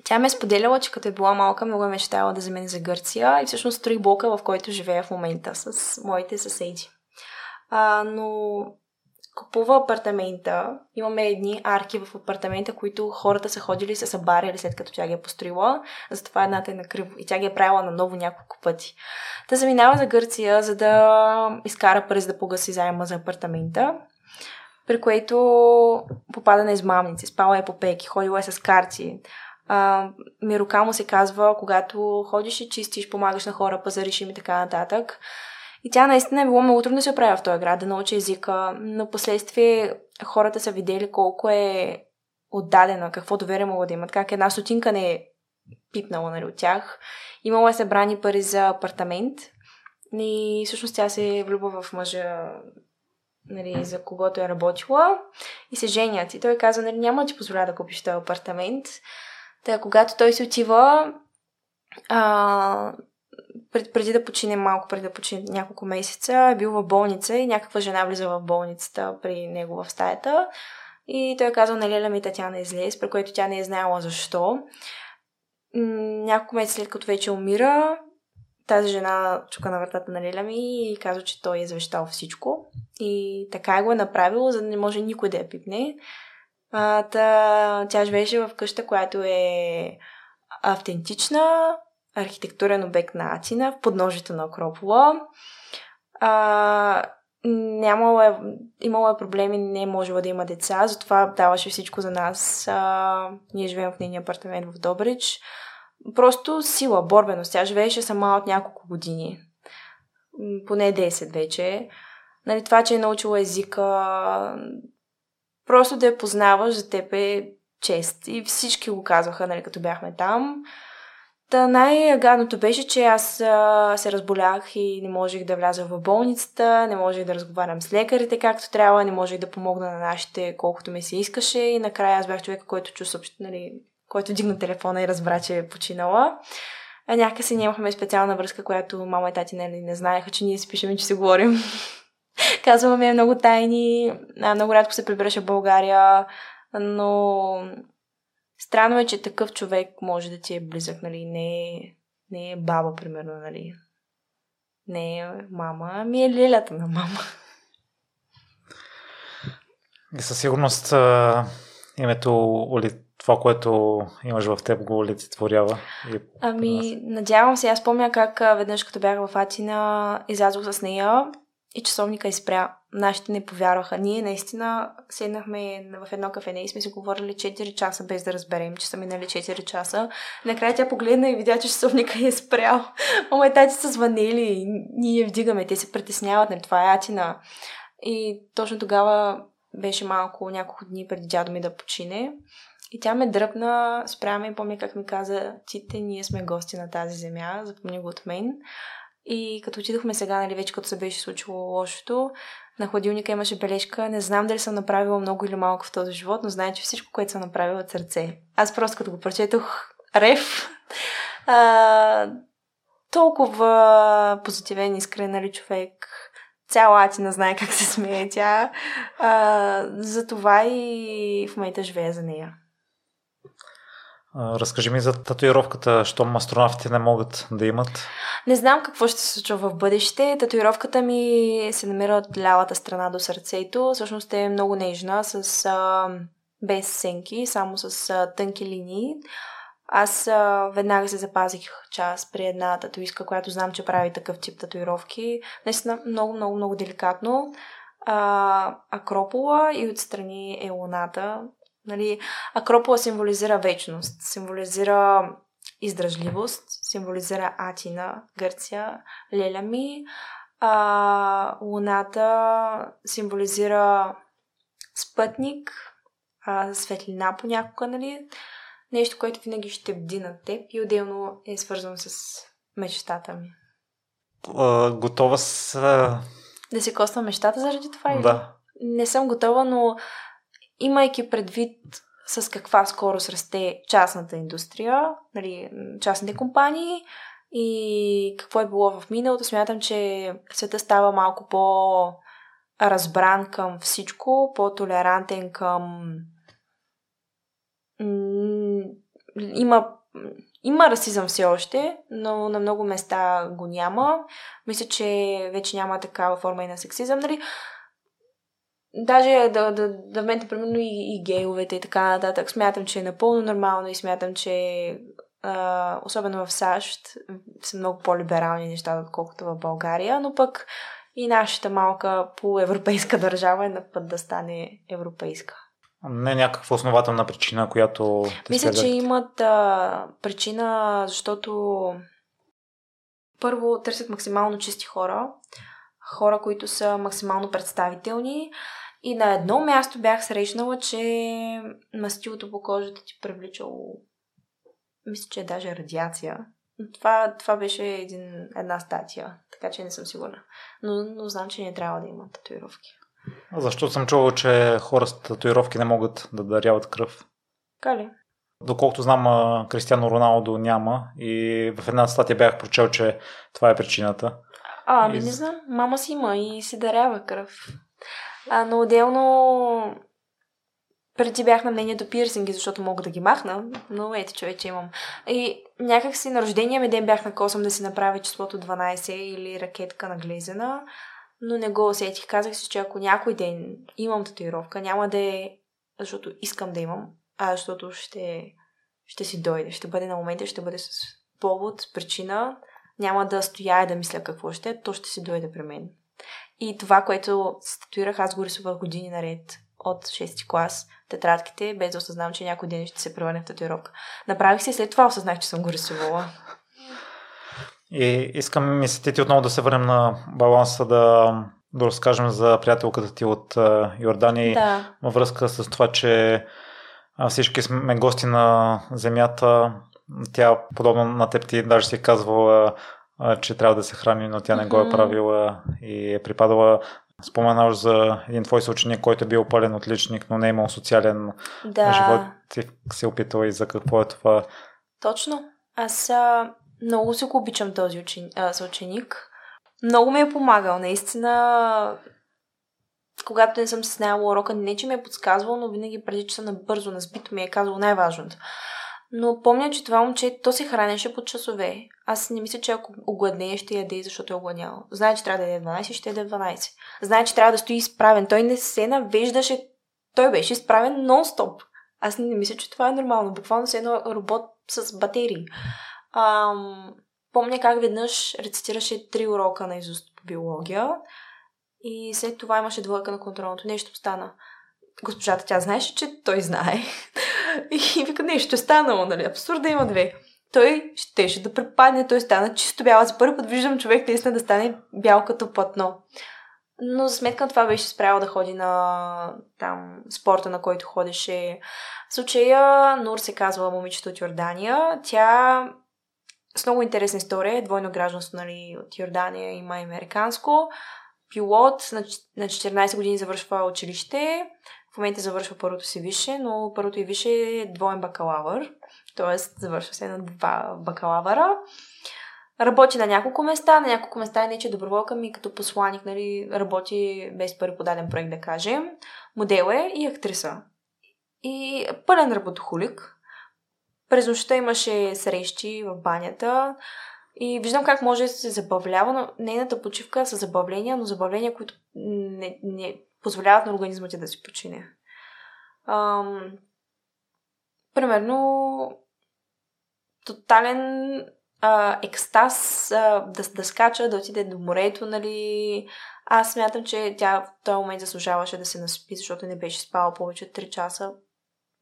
тя ме е споделяла, че като е била малка, много е мечтала да замени за Гърция и всъщност строи блока, в който живея в момента с моите съседи. А, но купува апартамента. Имаме едни арки в апартамента, които хората са ходили и са събаряли след като тя ги е построила. Затова едната е накриво. И тя ги е правила наново няколко пъти. Та заминава за Гърция, за да изкара през да погаси заема за апартамента. При което попада на измамници. Спала е по пеки, ходила е с карти. А, Мирокамо се казва, когато ходиш и чистиш, помагаш на хора, пазариш им и така нататък. И тя наистина е било много трудно да се оправя в този град, да научи езика, но последствие хората са видели колко е отдадена, какво доверие могат да имат, как една сотинка не е пипнала нали, от тях. Имала е събрани пари за апартамент и всъщност тя се влюбва в мъжа нали, за когото е работила и се женят. И той казва, нали, няма да ти позволя да купиш този апартамент. Та, когато той се отива, а, пред, преди да почине малко, преди да почине няколко месеца, е бил в болница и някаква жена влиза в болницата при него в стаята. И той е казал на Леля ми Татяна излез, при което тя не е знаела защо. Няколко месеца след като вече умира, тази жена чука на вратата на Леля ми и казва, че той е завещал всичко. И така го е направило, за да не може никой да я пипне. А, та, тя живееше в къща, която е автентична, архитектурен обект на Атина, в подножието на Акропола. А, нямало е, имало е проблеми, не е можела да има деца, затова даваше всичко за нас. А, ние живеем в нейния апартамент в Добрич. Просто сила, борбеност. Тя живееше сама от няколко години. Поне 10 вече. Нали, това, че е научила езика, просто да я познаваш за теб е чест. И всички го казваха, нали, като бяхме там. Та най-гадното беше, че аз а, се разболях и не можех да вляза в болницата, не можех да разговарям с лекарите както трябва, не можех да помогна на нашите колкото ми се искаше и накрая аз бях човека, който чу съобщ, нали, който дигна телефона и разбра, че е починала. а някакси нямахме специална връзка, която мама и тати нали, не знаеха, че ние си пишем и че си говорим. [LAUGHS] Казваме много тайни, много рядко се прибираше в България, но странно е, че такъв човек може да ти е близък, нали, не е, не е баба, примерно, нали. Не е мама, ами е лилята на мама. И със сигурност името това, което имаш в теб, го олицетворява. Ами, надявам се. Аз помня как веднъж, като бях в Атина, излязох с нея и часовника изпря. Нашите не повярваха. Ние наистина седнахме в едно кафене и сме си говорили 4 часа, без да разберем, че са минали 4 часа. Накрая тя погледна и видя, че часовника е спрял. [LAUGHS] Мама и тати са звънели. Ние я вдигаме. Те се притесняват. Не, това е Атина. И точно тогава беше малко няколко дни преди дядо ми да почине. И тя ме дръпна, спряме и помня как ми каза, Тите, ние сме гости на тази земя, запомни го от мен. И като отидохме сега, нали, вече като се беше случило лошото, на хладилника имаше бележка. Не знам дали съм направила много или малко в този живот, но знае, че всичко, което съм направила от сърце. Аз просто като го прочетох, рев. А, толкова позитивен, искрен, нали, човек. Цяла Атина знае как се смее тя. А, затова и в момента живея за нея. Разкажи ми за татуировката, щом астронавтите не могат да имат. Не знам какво ще се случва в бъдеще. Татуировката ми се намира от лявата страна до сърцето. Всъщност е много нежна, с, а, без сенки, само с а, тънки линии. Аз а, веднага се запазих част при една татуистка, която знам, че прави такъв тип татуировки. Наистина много, много, много деликатно. А, Акропола и отстрани е луната. Нали, Акропола символизира вечност, символизира издръжливост, символизира Атина, Гърция, Леля ми. А, луната символизира спътник, а, светлина понякога, нали? Нещо, което винаги ще бди над теб и отделно е свързано с мечтата ми. А, готова с... Да си коства мечтата заради това? Или? Да. Не съм готова, но имайки предвид с каква скорост расте частната индустрия, нали, частните компании и какво е било в миналото, смятам, че света става малко по разбран към всичко, по-толерантен към има, има расизъм все още, но на много места го няма. Мисля, че вече няма такава форма и на сексизъм. Нали? Даже да, да, да вмете, примерно, и, и гейовете и така нататък. Смятам, че е напълно нормално и смятам, че а, особено в САЩ са много по-либерални неща, отколкото в България, но пък и нашата малка полуевропейска [LAUGHS] държава е на път да стане европейска. Не някаква основателна причина, която... Мисля, че имат а, причина, защото първо търсят максимално чисти хора, хора, които са максимално представителни. И на едно място бях срещнала, че мастилото по кожата ти привличало, мисля, че е даже радиация. Това, това беше един, една статия, така че не съм сигурна. Но, но знам, че не трябва да има татуировки. Защото съм чувал, че хора с татуировки не могат да даряват кръв. Кали? Доколкото знам, Кристиано Роналдо няма и в една статия бях прочел, че това е причината. А, ами не знам. Мама си има и си дарява кръв. А, но отделно преди бях на мнението пирсинги, защото мога да ги махна, но ето човече имам. И някак си на рождения ми ден бях на косъм да си направя числото 12 или ракетка на глезена но не го усетих. Казах си, че ако някой ден имам татуировка, няма да е защото искам да имам, а защото ще, ще си дойде. Ще бъде на момента, ще бъде с повод, причина. Няма да стоя и да мисля какво ще е, то ще си дойде при мен. И това, което статуирах, аз го рисувах години наред от 6 клас, тетрадките, без да осъзнавам, че някой ден ще се превърне в татуировка. Направих се и след това осъзнах, че съм го рисувала. И искам ми се ти отново да се върнем на баланса да, да разкажем за приятелката ти от Йордания да. във връзка с това, че всички сме гости на земята. Тя, подобно на теб, ти даже си е казвала, че трябва да се храни, но тя не го е правила и е припадала. Споменаш за един твой съученик, който е бил пълен отличник, но не е имал социален да. живот. Ти се опитала и за какво е това? Точно. Аз а, Много се го обичам този учен... а, съученик. Много ми е помагал, наистина. Когато не съм сняла урока, не че ми е подсказвал, но винаги преди че съм набързо, на сбито ми е казвал най-важното. Но помня, че това момче, то се хранеше по часове. Аз не мисля, че ако огладнее, ще яде, защото е огладнял. Знае, че трябва да яде 12, ще яде 12. Знае, че трябва да стои изправен. Той не се навеждаше. Той беше изправен нон-стоп. Аз не мисля, че това е нормално. Буквално се едно робот с батерии. Ам, помня как веднъж рецитираше три урока на изуст по биология и след това имаше двойка на контролното. Нещо стана. Госпожата, тя знаеше, че той знае. [LAUGHS] И вика, нещо е станало, нали? Да има две. Той щеше да препадне, той стана чисто бял. За първи път виждам човек наистина да стане бял като платно. Но за сметка на това беше спрял да ходи на там спорта, на който ходеше. В случая Нур се казва момичето от Йордания. Тя с много интересна история, двойно гражданство нали, от Йордания има и американско. Пилот на 14 години завършва училище, в момента завършва първото си више, но първото и више е двоен бакалавър, т.е. завършва се на два бакалавъра. Работи на няколко места, на няколко места е не, че доброволка ми като посланик, нали, работи без първи подаден проект, да кажем. Модел е и актриса. И пълен работохулик. През нощта имаше срещи в банята и виждам как може да се забавлява, но нейната почивка са забавления, но забавления, които не, не позволяват на организма ти да си почине. Ам, примерно, тотален а, екстаз а, да, да скача, да отиде до морето, нали. Аз смятам, че тя в този момент заслужаваше да се наспи, защото не беше спала повече от 3 часа,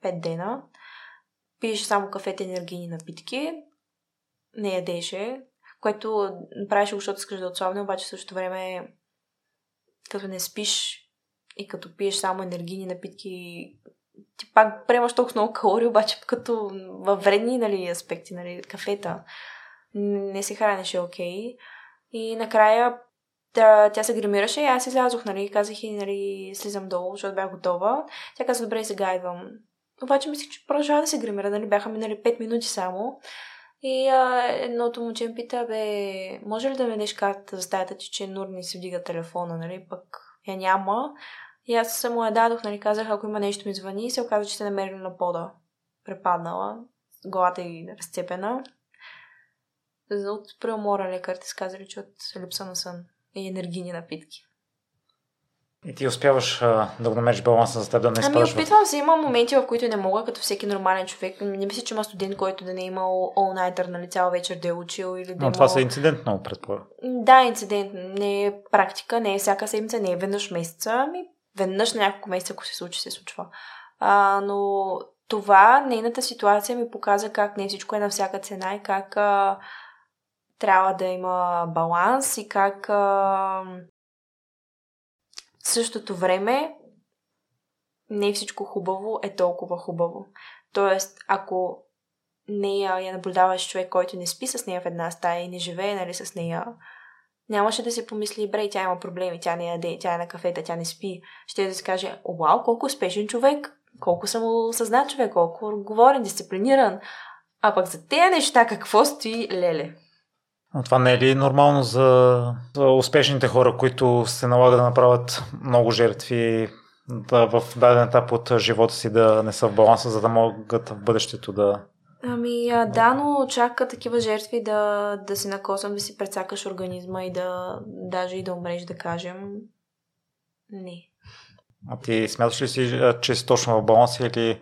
5 дена. Пиеше само кафете енергийни напитки. Не ядеше, което правеше защото искаш да отслабне, обаче в същото време като не спиш и като пиеш само енергийни напитки, ти пак приемаш толкова много калории, обаче като във вредни нали, аспекти, нали, кафета не се хранеше окей. Okay. И накрая тя, тя се гримираше и аз излязох, нали, казах и, нали, слизам долу, защото бях готова. Тя каза, добре, сега идвам. Обаче мислих, че продължава да се гримира, нали, бяха минали 5 минути само. И а, едното момче ми пита, бе, може ли да ме дадеш карта за стаята ти, че Нур не си вдига телефона, нали, пък я няма. И аз само я дадох, нали, казах, ако има нещо ми звъни и се оказа, че се намерили на пода. Препаднала, главата й разцепена. От преумора лекар ти сказали, че от липса на сън и енергийни напитки. И ти успяваш а, да го намериш баланса за теб да не изпадаш Ами опитвам се, има моменти, в които не мога, като всеки нормален човек. Не мисля, че има студент, който да не е имал all-nighter, нали, цял вечер да е учил или да Но е това са инцидент много предполагам. Да, инцидент. Не е практика, не е всяка седмица, не е веднъж месеца. Ами веднъж на няколко месеца, ако се случи, се случва. А, но това, нейната ситуация ми показа как не всичко е на всяка цена и как а, трябва да има баланс и как а, в същото време не всичко хубаво е толкова хубаво. Тоест, ако нея я наблюдаваш човек, който не спи с нея в една стая и не живее нали, с нея, нямаше да си помисли, бре, тя има проблеми, тя не яде, тя е на кафета, тя не спи. Ще да си каже, вау, колко успешен човек, колко съм осъзнат човек, колко отговорен, дисциплиниран. А пък за тези неща какво стои, леле? Но това не е ли нормално за, за успешните хора, които се налага да направят много жертви да, в даден етап от живота си да не са в баланса, за да могат в бъдещето да... Ами а, да, но чака такива жертви да, да си накосам, да си прецакаш организма и да даже и да умреш, да кажем. Не. А ти смяташ ли си, че си точно в баланс или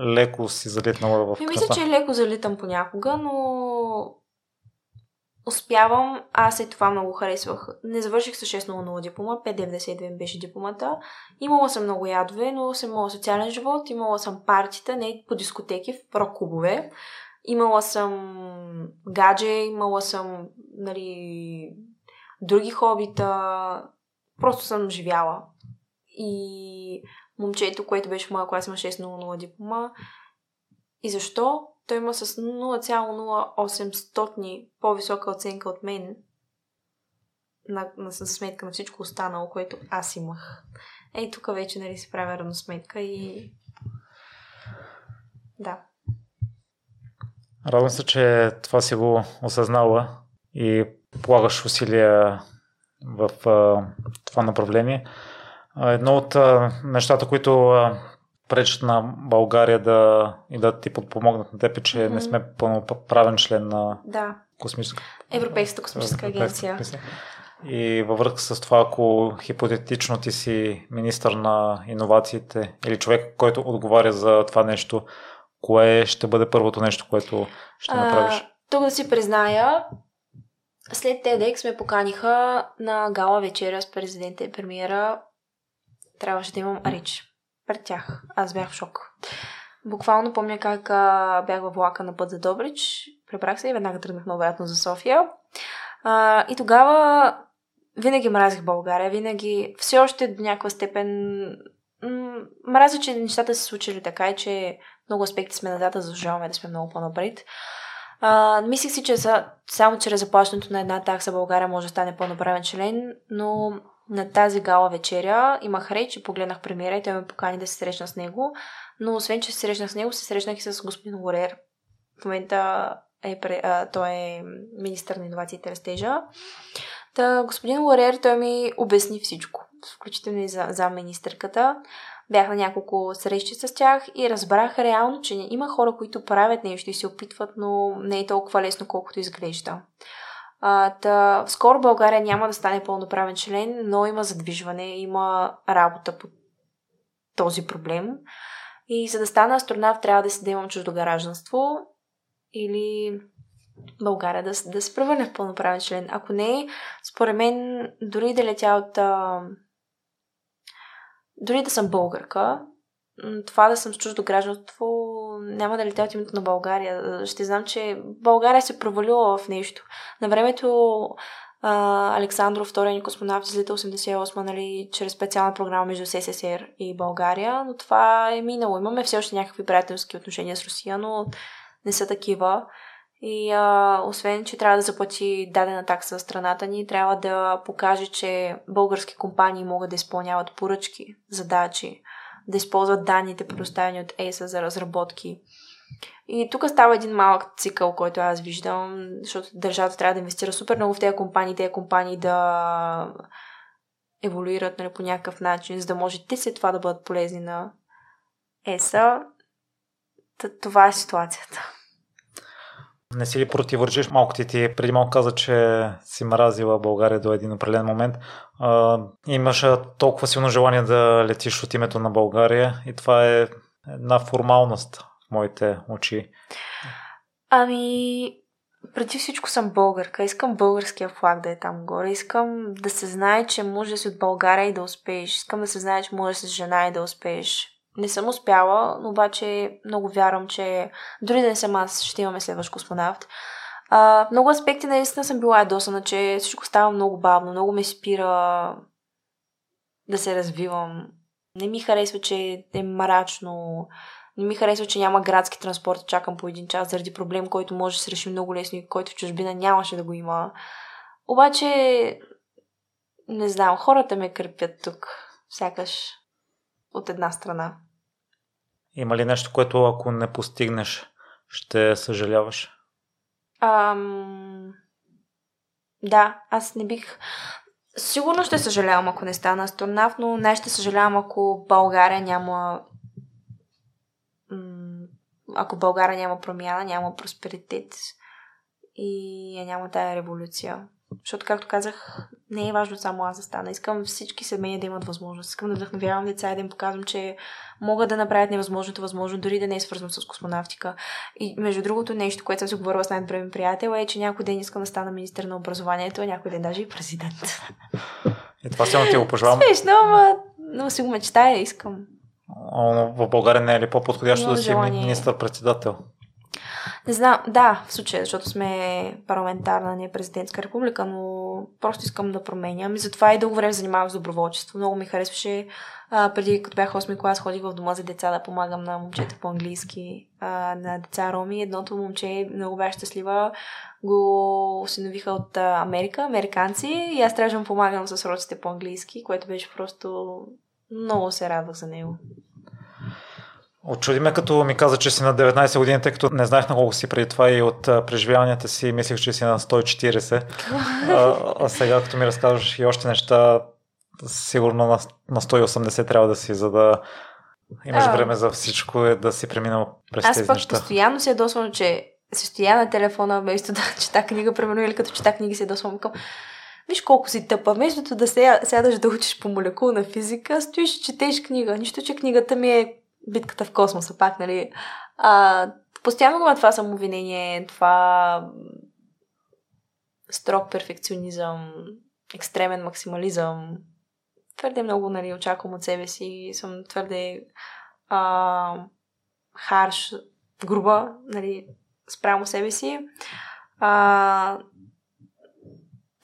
леко си залитнала в кръста? Мисля, че леко залитам понякога, но успявам, аз и това много харесвах. Не завърших с 6.00 диплома, 5.92 беше дипломата. Имала съм много ядове, но съм имала социален живот, имала съм партита, не по дискотеки, в рок-клубове. Имала съм гадже, имала съм нали, други хобита. Просто съм живяла. И момчето, което беше в моя клас, има 6.00 диплома. И защо? Той има с 0,0800 по-висока оценка от мен на, на, на сметка на всичко останало, което аз имах. Ей, тук вече нали си правя равносметка и да. Радвам се, че това си го осъзнала и полагаш усилия в а, това направление. Едно от а, нещата, които а, пречат на България да и да ти подпомогнат на теб, че mm-hmm. не сме пълноправен член на да. космическа... Европейската космическа агенция. И във връзка с това, ако хипотетично ти си министър на иновациите или човек, който отговаря за това нещо, кое ще бъде първото нещо, което ще направиш? А, тук да си призная, след TEDx ме поканиха на гала вечеря с президента и премиера. Трябваше да имам реч пред тях. Аз бях в шок. Буквално помня как а, бях във влака на път за Добрич, пребрах се и веднага тръгнах на обратно за София. А, и тогава винаги мразих България, винаги все още до някаква степен м- мразя, че нещата се случили така и че много аспекти сме назад, заслужаваме да сме много по-напред. А, мислих си, че за, само чрез заплащането на една такса България може да стане пълноправен член, но на тази гала вечеря имах реч и погледнах премиера и той ме покани да се срещна с него. Но освен, че се срещнах с него, се срещнах и с господин Лорер. В момента е, а, той е министър на инновациите и растежа. Та, господин Лорер, той ми обясни всичко, включително и за, за министърката. Бях на няколко срещи с тях и разбрах реално, че има хора, които правят нещо и се опитват, но не е толкова лесно, колкото изглежда. А, та, скоро България няма да стане пълноправен член, но има задвижване, има работа по този проблем. И за да стана астронавт, трябва да си да имам чуждо гражданство или България да, да се превърне в пълноправен член. Ако не, според мен, дори да летя от... А... Дори да съм българка, това да съм с чуждо гражданство няма да летя от името на България. Ще знам, че България се провалила в нещо. На времето а, Александров, втория ни космонавт, излита 88 нали, чрез специална програма между СССР и България, но това е минало. Имаме все още някакви приятелски отношения с Русия, но не са такива. И а, освен, че трябва да заплати дадена такса в страната ни, трябва да покаже, че български компании могат да изпълняват поръчки, задачи, да използват данните, предоставени от ESA за разработки. И тук става един малък цикъл, който аз виждам, защото държавата трябва да инвестира супер много в тези компании, тези компании да еволюират нали, по някакъв начин, за да може те след това да бъдат полезни на ЕСА. Това е ситуацията. Не си ли противоречиш? Малко ти, ти преди малко каза, че си мразила България до един определен момент. А, имаш толкова силно желание да летиш от името на България и това е една формалност в моите очи. Ами, преди всичко съм българка. Искам българския флаг да е там горе. Искам да се знае, че може да си от България и да успееш. Искам да се знае, че може да си жена и да успееш. Не съм успяла, обаче много вярвам, че дори да не съм аз, ще имаме следващ космонавт. А, много аспекти наистина съм била ядосана, че всичко става много бавно, много ме спира да се развивам. Не ми харесва, че е мрачно. Не ми харесва, че няма градски транспорт, чакам по един час заради проблем, който може да се реши много лесно и който в чужбина нямаше да го има. Обаче, не знам, хората ме кърпят тук. Сякаш от една страна. Има ли нещо, което ако не постигнеш, ще съжаляваш? Ам... Да, аз не бих... Сигурно ще съжалявам, ако не стана астронавт, но не ще съжалявам, ако България няма... Ако България няма промяна, няма просперитет и няма тая революция. Защото, както казах, не е важно само аз да стана. Искам всички семейни да имат възможност. Искам да вдъхновявам деца и да им показвам, че могат да направят невъзможното възможно, дори да не е свързано с космонавтика. И между другото нещо, което съм си говорила с най-добре ми приятел е, че някой ден искам да стана министър на образованието, а някой ден даже и президент. И това само ти го пожелавам. Смешно, ама но си го мечтая, искам. в България не е ли по-подходящо да си министър-председател? Не знам, да, в случая, защото сме парламентарна, не президентска република, но просто искам да променям. И затова и дълго време занимавах с доброволчество. Много ми харесваше. А, преди, като бях 8 клас, ходих в дома за деца да помагам на момчета по-английски, а, на деца роми. Едното момче много беше щастлива. Го осиновиха от Америка, американци. И аз трябваше да помагам с роците по-английски, което беше просто много се радвах за него. Очуди ме, като ми каза, че си на 19 години, тъй като не знаех на колко си преди това и от преживяванията си мислех, че си на 140. а, а сега, като ми разказваш и още неща, сигурно на, на 180 трябва да си, за да имаш а, време за всичко и да си преминал през аз тези пък неща. постоянно се ядосвам, че се стоя на телефона, вместо да [LAUGHS] чета книга, примерно, или като чета книги се ядосвам към Виж колко си тъпа. Вместо да сядаш да учиш по молекулна физика, стоиш и четеш книга. Нищо, че книгата ми е битката в космоса, пак, нали? А, постоянно го има това самовинение, това строг перфекционизъм, екстремен максимализъм. Твърде много, нали, очаквам от себе си. Съм твърде а, харш, груба, нали, спрямо себе си. А,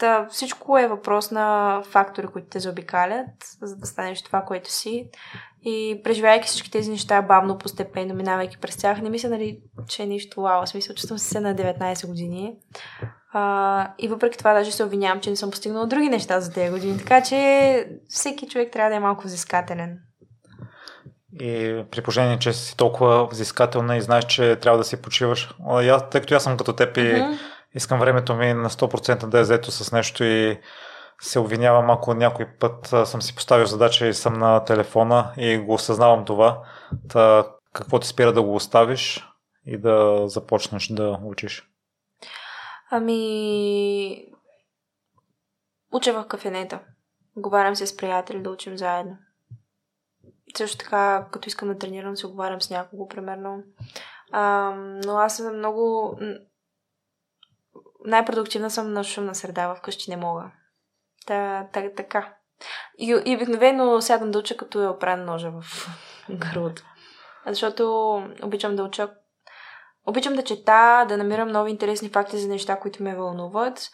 Та, всичко е въпрос на фактори, които те заобикалят, за да станеш това, което си. И преживявайки всички тези неща бавно, постепенно, минавайки през тях, не мисля, нали, че е нищо вау. Че съм се на 19 години. А, и въпреки това даже се обвинявам, че не съм постигнала други неща за тези години. Така че всеки човек трябва да е малко взискателен. И при положение, че си толкова взискателна и знаеш, че трябва да си почиваш. Тъй като аз съм като теб и mm-hmm искам времето ми на 100% да е заето с нещо и се обвинявам, ако някой път съм си поставил задача и съм на телефона и го осъзнавам това. Та, какво ти спира да го оставиш и да започнеш да учиш? Ами... Уча в кафенета. Говорям се с приятели да учим заедно. Също така, като искам да тренирам, се оговарям с някого, примерно. А, но аз съм много най-продуктивна съм на шумна среда, вкъщи не мога. Та, та, така. И, и обикновено сядам да уча, като е опран ножа в гърлото. Защото обичам да уча. Обичам да чета, да намирам нови интересни факти за неща, които ме вълнуват,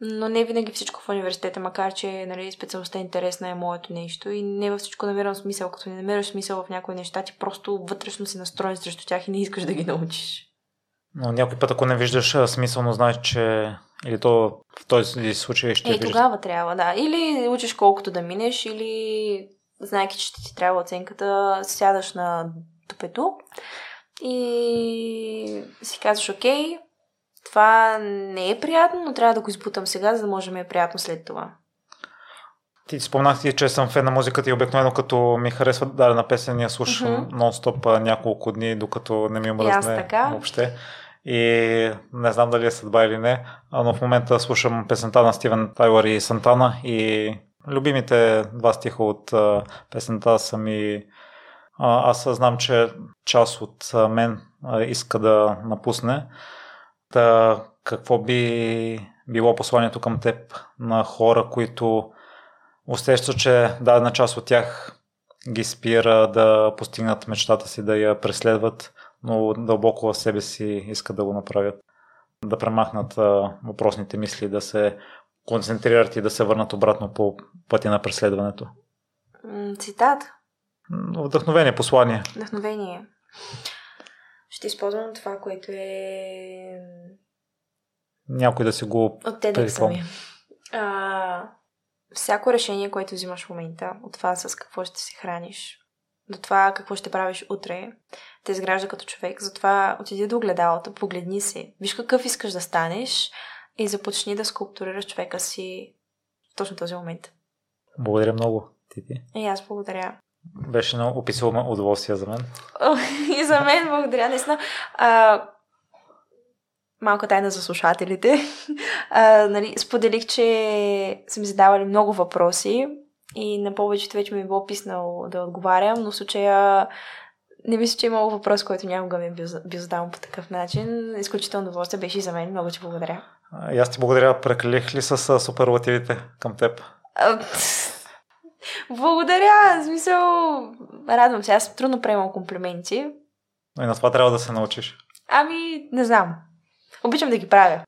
но не винаги всичко в университета, макар че нали, специалността е интересна е моето нещо и не във всичко намирам смисъл. Като не намираш смисъл в някои неща, ти просто вътрешно си настроен срещу тях и не искаш да ги научиш. Но някой път, ако не виждаш смисъл, но знаеш, че или то в този случай ще Е, виждаш... тогава трябва, да. Или учиш колкото да минеш, или знайки, че ти трябва оценката, сядаш на топето и си казваш, окей, това не е приятно, но трябва да го избутам сега, за да може да ми е приятно след това. Ти спомнах ти, че съм фен на музиката и обикновено като ми харесва дадена песен, я слушам mm-hmm. нон-стоп няколко дни, докато не ми омръзне въобще и не знам дали е съдба или не, но в момента слушам песента на Стивен Тайлър и Сантана и любимите два стиха от песента са ми аз знам, че част от мен иска да напусне. Та какво би било посланието към теб на хора, които усещат, че дадена част от тях ги спира да постигнат мечтата си, да я преследват но дълбоко в себе си искат да го направят. Да премахнат а, въпросните мисли, да се концентрират и да се върнат обратно по пътя на преследването. Цитат. Вдъхновение, послание. Вдъхновение. Ще използвам това, което е... Някой да си го... От те сами. А, всяко решение, което взимаш в момента, от това с какво ще се храниш, до това какво ще правиш утре, те изгражда като човек. Затова отиди до огледалото, погледни се, виж какъв искаш да станеш и започни да скулптурираш човека си в точно този момент. Благодаря много, Тити. И аз благодаря. Беше много описано удоволствие за мен. и за мен благодаря, наистина. А, малка тайна за слушателите. [LAUGHS] А, нали, споделих, че са ми задавали много въпроси и на повечето вече ми е било писнал да отговарям, но в случая не мисля, че е имало въпрос, който някога ми е бил, бил задаван по такъв начин. Изключително удоволствие беше и за мен. Много ти благодаря. И аз ти благодаря. Прекалих ли с суперлативите към теб? благодаря. В смисъл, радвам се. Аз трудно приемам комплименти. Но и на това трябва да се научиш. Ами, не знам. Обичам да ги правя.